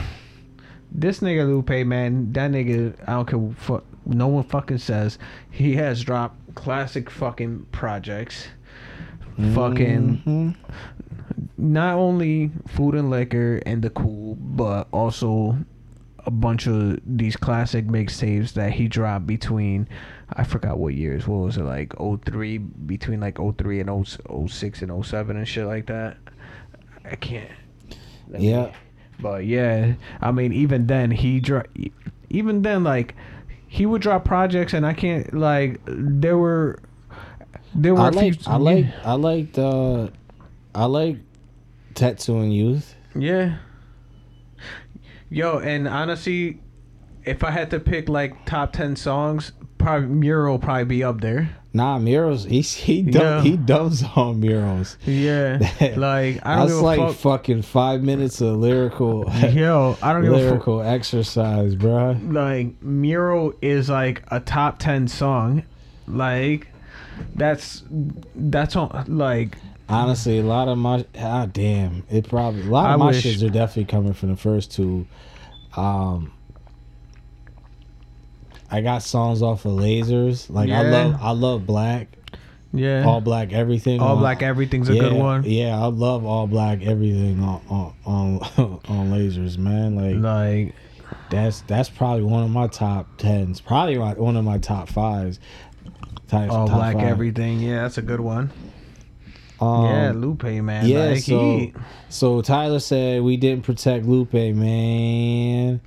this nigga Lupe, man, that nigga, I don't care what fuck. No one fucking says he has dropped classic fucking projects. Fucking mhm. not only food and liquor and the cool, but also a bunch of these classic mixtapes that he dropped between I forgot what years. What was it like 03 between like 03 and 0, 06 and 07 and shit like that. I can't. let me- Yeah. But yeah, I mean even then he dro- even then like he would drop projects and I can't like there were there were I like, I like, I like the, uh, I like tattooing youth. Yeah. Yo, and honestly, if I had to pick like top ten songs, probably Mural probably be up there. Nah, murals. He he dub, Yeah. he dubs on murals. Yeah. like I don't know. That's like fuck. fucking five minutes of lyrical Yo, I don't give a fuck. lyrical exercise, bro. Like Mural is like a top ten song. Like that's that's on like Honestly, a lot of my ah damn, it probably a lot of I my wish- shits are definitely coming from the first two. Um, I got songs off of Lasers. Like I love I love Black, yeah. All Black Everything. All on- Black Everything's a yeah, good one. Yeah, I love All Black Everything on on on, on Lasers, man. Like Like that's that's probably one of my top tens. Probably my, one of my top fives. All top Black five. Everything. Yeah, that's a good one. Um, yeah, Lupe, man. yeah, like so he so Tyler said we didn't protect Lupe, man.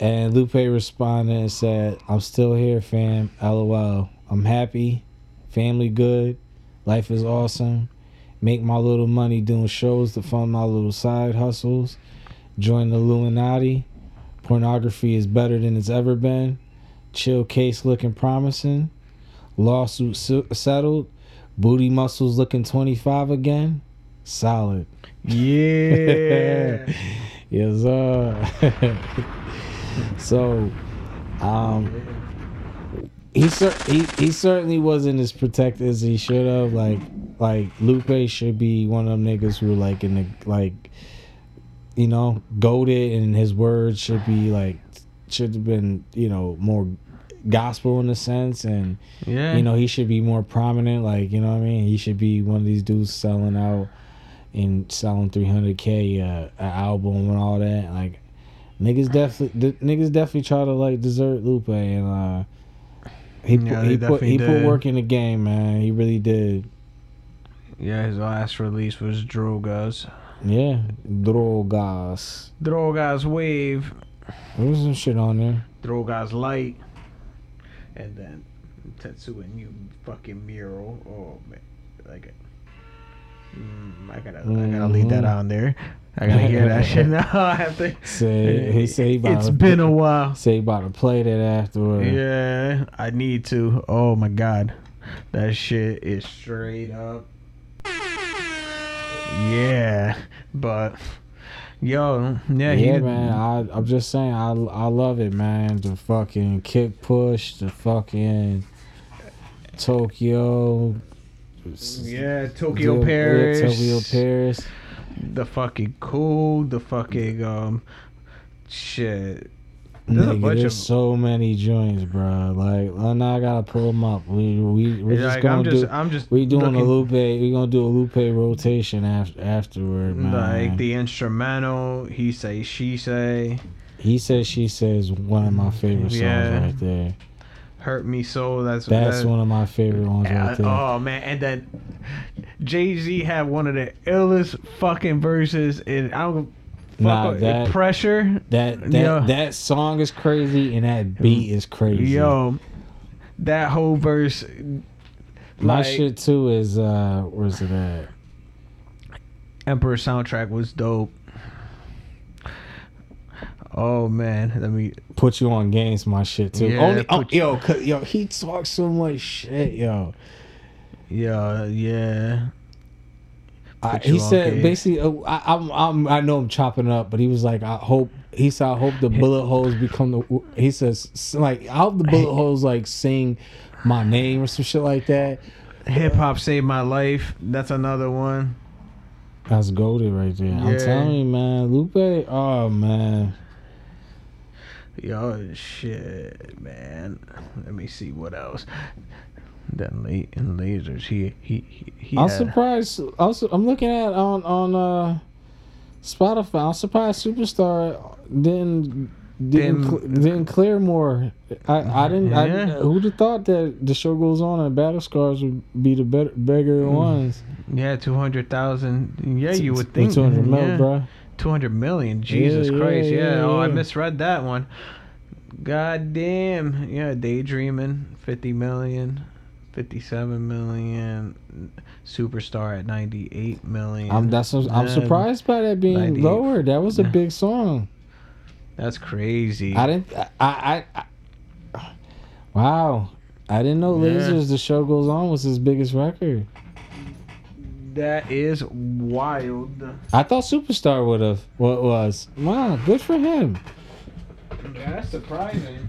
And Lupe responded and said, I'm still here, fam. LOL. I'm happy. Family good. Life is awesome. make my little money doing shows to fund my little side hustles. Join the Illuminati. Pornography is better than it's ever been. Chill case looking promising. Lawsuit se- settled. Booty muscles looking 25 again. Solid. Yeah. yes, sir. so, um, he, cer- he he certainly wasn't as protected as he should have. Like like Lupe should be one of them niggas who like in the like, you know, goaded, and his words should be like should have been you know more gospel in a sense, and yeah. you know he should be more prominent. Like you know what I mean. He should be one of these dudes selling out and selling 300k uh, an album and all that. Like niggas definitely niggas definitely try to like desert Lupe and uh he Yeah, put, he put he put work in the game, man. He really did. yeah, his last release was Drogas. Yeah, drogas. Drogas Wave. There was some shit on there. Drogas Light. And then Tetsuo and Youth fucking mural. Oh man. Like mm, I gotta I gotta leave that Mhm. on there. I gotta hear that shit now. I have to Say he say he It's to, been a while. say he about to play that afterward. Yeah, I need to. Oh my god. That shit is straight up. Yeah, but yo, yeah, Yeah, he man. I I'm just saying, I I love it, man. The fucking kick push, the fucking Tokyo. yeah, Tokyo Yeah, Paris, Tokyo Paris. The fucking cool, the fucking um, shit. There's a bunch there's of- so many joints, bro. Like, oh, now I gotta pull them up. We we we're just like, gonna I'm just, do. I'm just We doing looking, a Lupe. We gonna do a Lupe rotation after afterward, man. like the instrumental. He say, she say, he says, she says, one of my favorite songs Yeah. right there. Hurt me so. That's That's that- one of my favorite ones right there. oh man, and then Jay Z had one of the illest fucking verses, and I don't fuck Nah, with- that- pressure. That that Yeah. that song is crazy and that beat is crazy. Yo, that whole verse. my like, shit too is uh, where's it at? Emperor soundtrack was dope. Oh man, let me. Put you on games, my shit too. Yeah, Only, oh, yo, 'cause- yo, he talks so much shit, yo. Yeah, yeah. I, he said basically, uh, I, I'm, I'm, I know I'm chopping up, but he was like, I hope. He said, I hope the bullet holes become the. He says, like, I hope the bullet holes like sing my name or some shit like that. Hip hop saved my life. That's another one. That's goldie right there. I'm telling you, man, Lupe. Oh man. Yo, shit, man. Let me see what else. Then late in lasers, he he he. he I'm had- surprised. Also, I'm looking at on on uh, Spotify. I'm surprised Superstar didn't didn't Didn't- cl- didn't clear more. I I didn't. I, Yeah. who'd have thought that the show goes on and Battle Scars would be the better bigger Mm. ones? Yeah, two hundred thousand. Yeah, you would think. two hundred mil, yeah. bro. Two hundred million. Jesus Yeah, Christ. yeah, Yeah. yeah, Oh, I misread that one. God damn. Yeah, daydreaming. Fifty million. Fifty-seven million. Superstar at ninety-eight million. I'm that's I'm surprised by that being lower. That was a big song. That's crazy. I didn't. I. I, I wow. I didn't know Yeah. Lasers. The show goes on was his biggest record. That is wild. I thought Superstar would have. What was? Wow, good for him. Yeah, that's surprising.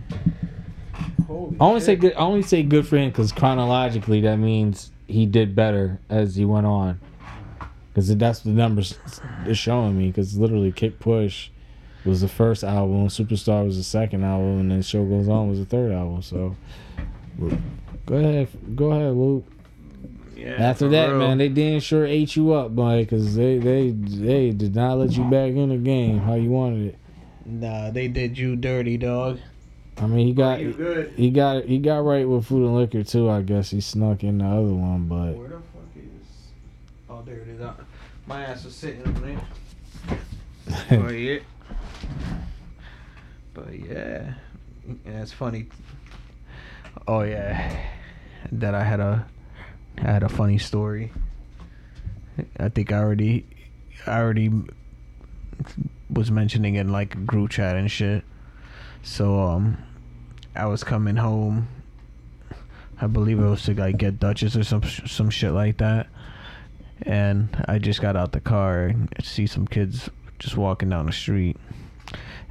Holy I only say good. I only say good for him because chronologically that means he did better as he went on. Because that's the numbers is showing me. Because literally, Kick Push was the first album, Superstar was the second album, and then Show Goes On was the third album. So, go ahead, go ahead, Luke. Yeah, After that, real. man, they damn sure ate you up, boy, because they they they did not let you back in the game how you wanted it. Nah, they did you dirty, dog. I mean, he got you good? he got he got right with food and liquor too. I guess he snuck in the other one, but Where the fuck is? Oh, there it is. My ass was sitting on there. But yeah. But yeah, yeah, it's funny. Oh yeah, that I had a I had a funny story. I think I already, I already was mentioning in like group chat and shit. So um, I was coming home. I believe it was to like get Duchess or some some shit like that. And I just got out the car and see some kids just walking down the street.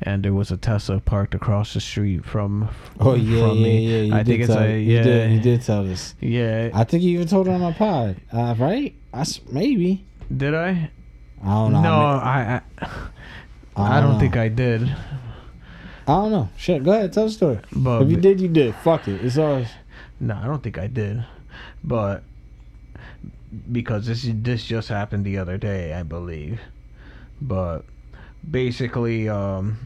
And there was a Tesla parked across the street from Oh yeah, from yeah, me. yeah. You I think it's tell, a you yeah, did, you did tell us. yeah. I think you even told her on my pod, uh, right? I, maybe. Did I? I don't know. no, I, I, I, I don't know. think I did. I don't know. Shit, go ahead, tell the story. But if you did, you did. Fuck it. It's ours. No, I don't think I did. But because this this just happened the other day, I believe. But basically, um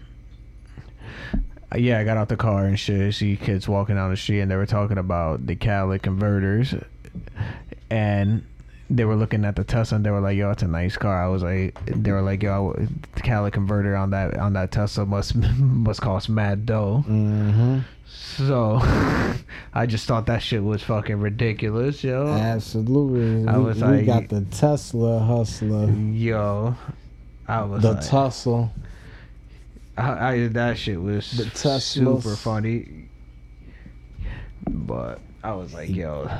yeah, I got out the car and shit. See kids walking down the street, and they were talking about the catalytic converters, and they were looking at the Tesla, and they were like, "Yo, it's a nice car." I was like, they were like, "Yo, the catalytic converter on that on that Tesla must must cost mad dough." Mm-hmm. So I just thought that shit was fucking ridiculous, yo. Absolutely. I we, was we like- got the Tesla hustler. Yo, I was The like, tussle. I, I that shit was The Teslas. super funny. But I was like, yo,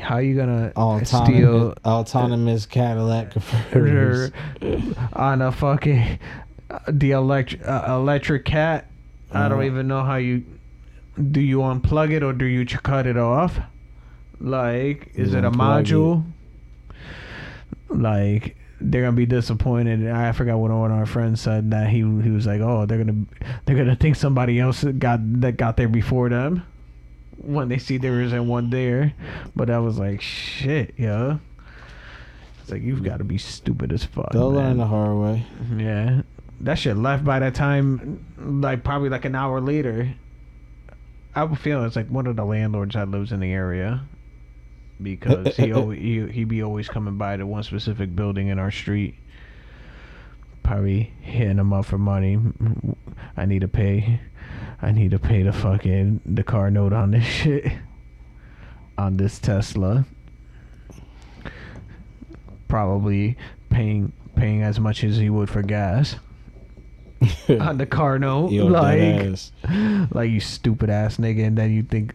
how you gonna Autonomous, steal autonomous Cadillac converters. on a fucking uh, the electric uh, electric cat? I don't Uh. even know how you do. You unplug it or do you cut it off? Like, is You it a unplug it. module? Like, they're gonna be disappointed. I forgot what one of our friends said that he he was like, oh, they're gonna they're gonna think somebody else got that got there before them when they see there isn't one there. But I was like, shit, yo. It's like you've got to be stupid as fuck. They'll man. learn the hard way. Yeah. That shit left by that time, like probably like an hour later. I would feel it's like one of the landlords that lives in the area. Because he, he he be always coming by to one specific building in our street. Probably hitting him up for money. I need to pay. I need to pay the fucking the car note on this shit. On this Tesla. Probably paying paying as much as he would for gas on the car note. Yo, like, like you stupid ass nigga, and then you think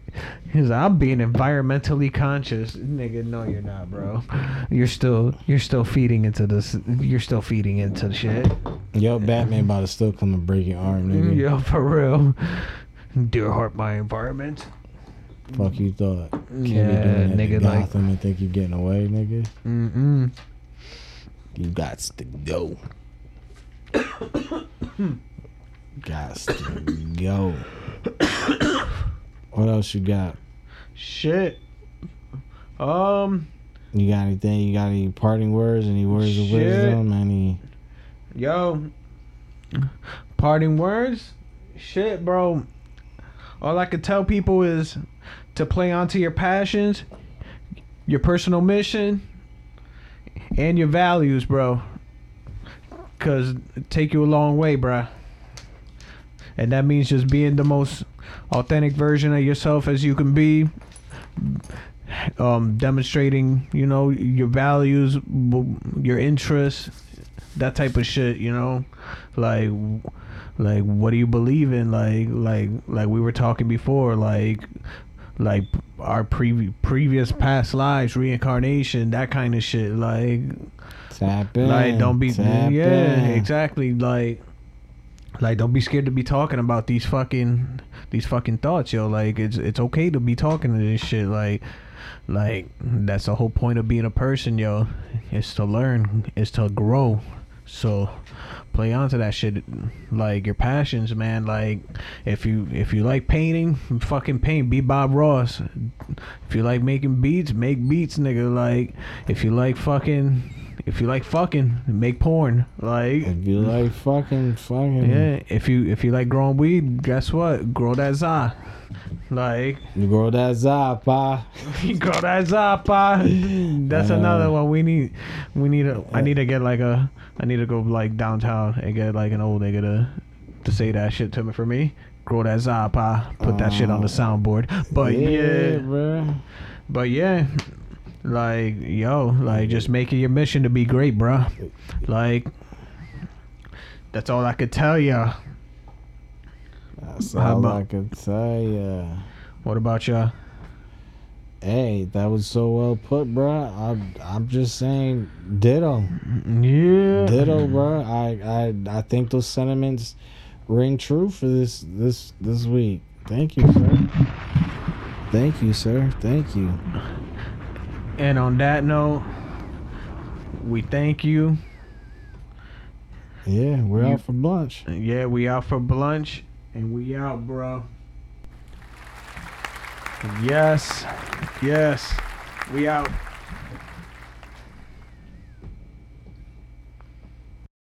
he's like, I'm being environmentally conscious, nigga. No, you're not, bro. You're still you're still feeding into this. You're still feeding into the shit. Yo, Batman about to still come and break your arm, nigga. Mm, yo, for real. Dear heart, my environment. Fuck you thought. Can't Yeah, be doing that nigga, in like- Gotham and think you're getting away, nigga. Mm-mm. You got to go. To go. what else you got? Shit. Um. You got anything? You got any parting words? Any words of wisdom? Any? Yo, parting words? Shit, bro. All I could tell people is to play onto your passions, your personal mission, and your values, bro. Cause take you a long way, bruh. And that means just being the most authentic version of yourself as you can be. Um, demonstrating, you know, your values, your interests, that type of shit, you know, like, like what do you believe in? Like, like, like we were talking before, like, like our previ- previous past lives, reincarnation, that kind of shit. Like, Tap in. like don't be Tap yeah, in. exactly. Like, like don't be scared to be talking about these fucking these fucking thoughts, yo. Like it's it's okay to be talking to this shit. Like, like that's the whole point of being a person, yo. Is to learn, is to grow. So play onto that shit like your passions man like if you if you like painting fucking paint be bob ross if you like making beats make beats nigga like if you like fucking if you like fucking make porn like If you like fucking, fucking. yeah if you if you like growing weed guess what grow that za like You grow that zappa. grow that za, pa. that's Uh, another one we need we need a i need to get like a i need to go like downtown and get like an old nigga to to say that shit to me for me grow that za, pa. put that shit on the soundboard but yeah bro. but yeah Like, yo, like just make it your mission to be great, bruh. Like, that's all I could tell ya. That's How all I about- can tell ya. What about ya? Hey, that was so well put, bruh. I'm, I'm just saying, ditto, Yeah. ditto, bruh. I, I, I think those sentiments ring true for this, this, this week. Thank you, sir. Thank you, sir. Thank you. And on that note, we thank you. Yeah, we're You- out for lunch. Yeah, we out for lunch, and we out, bro. Yes, yes, we out.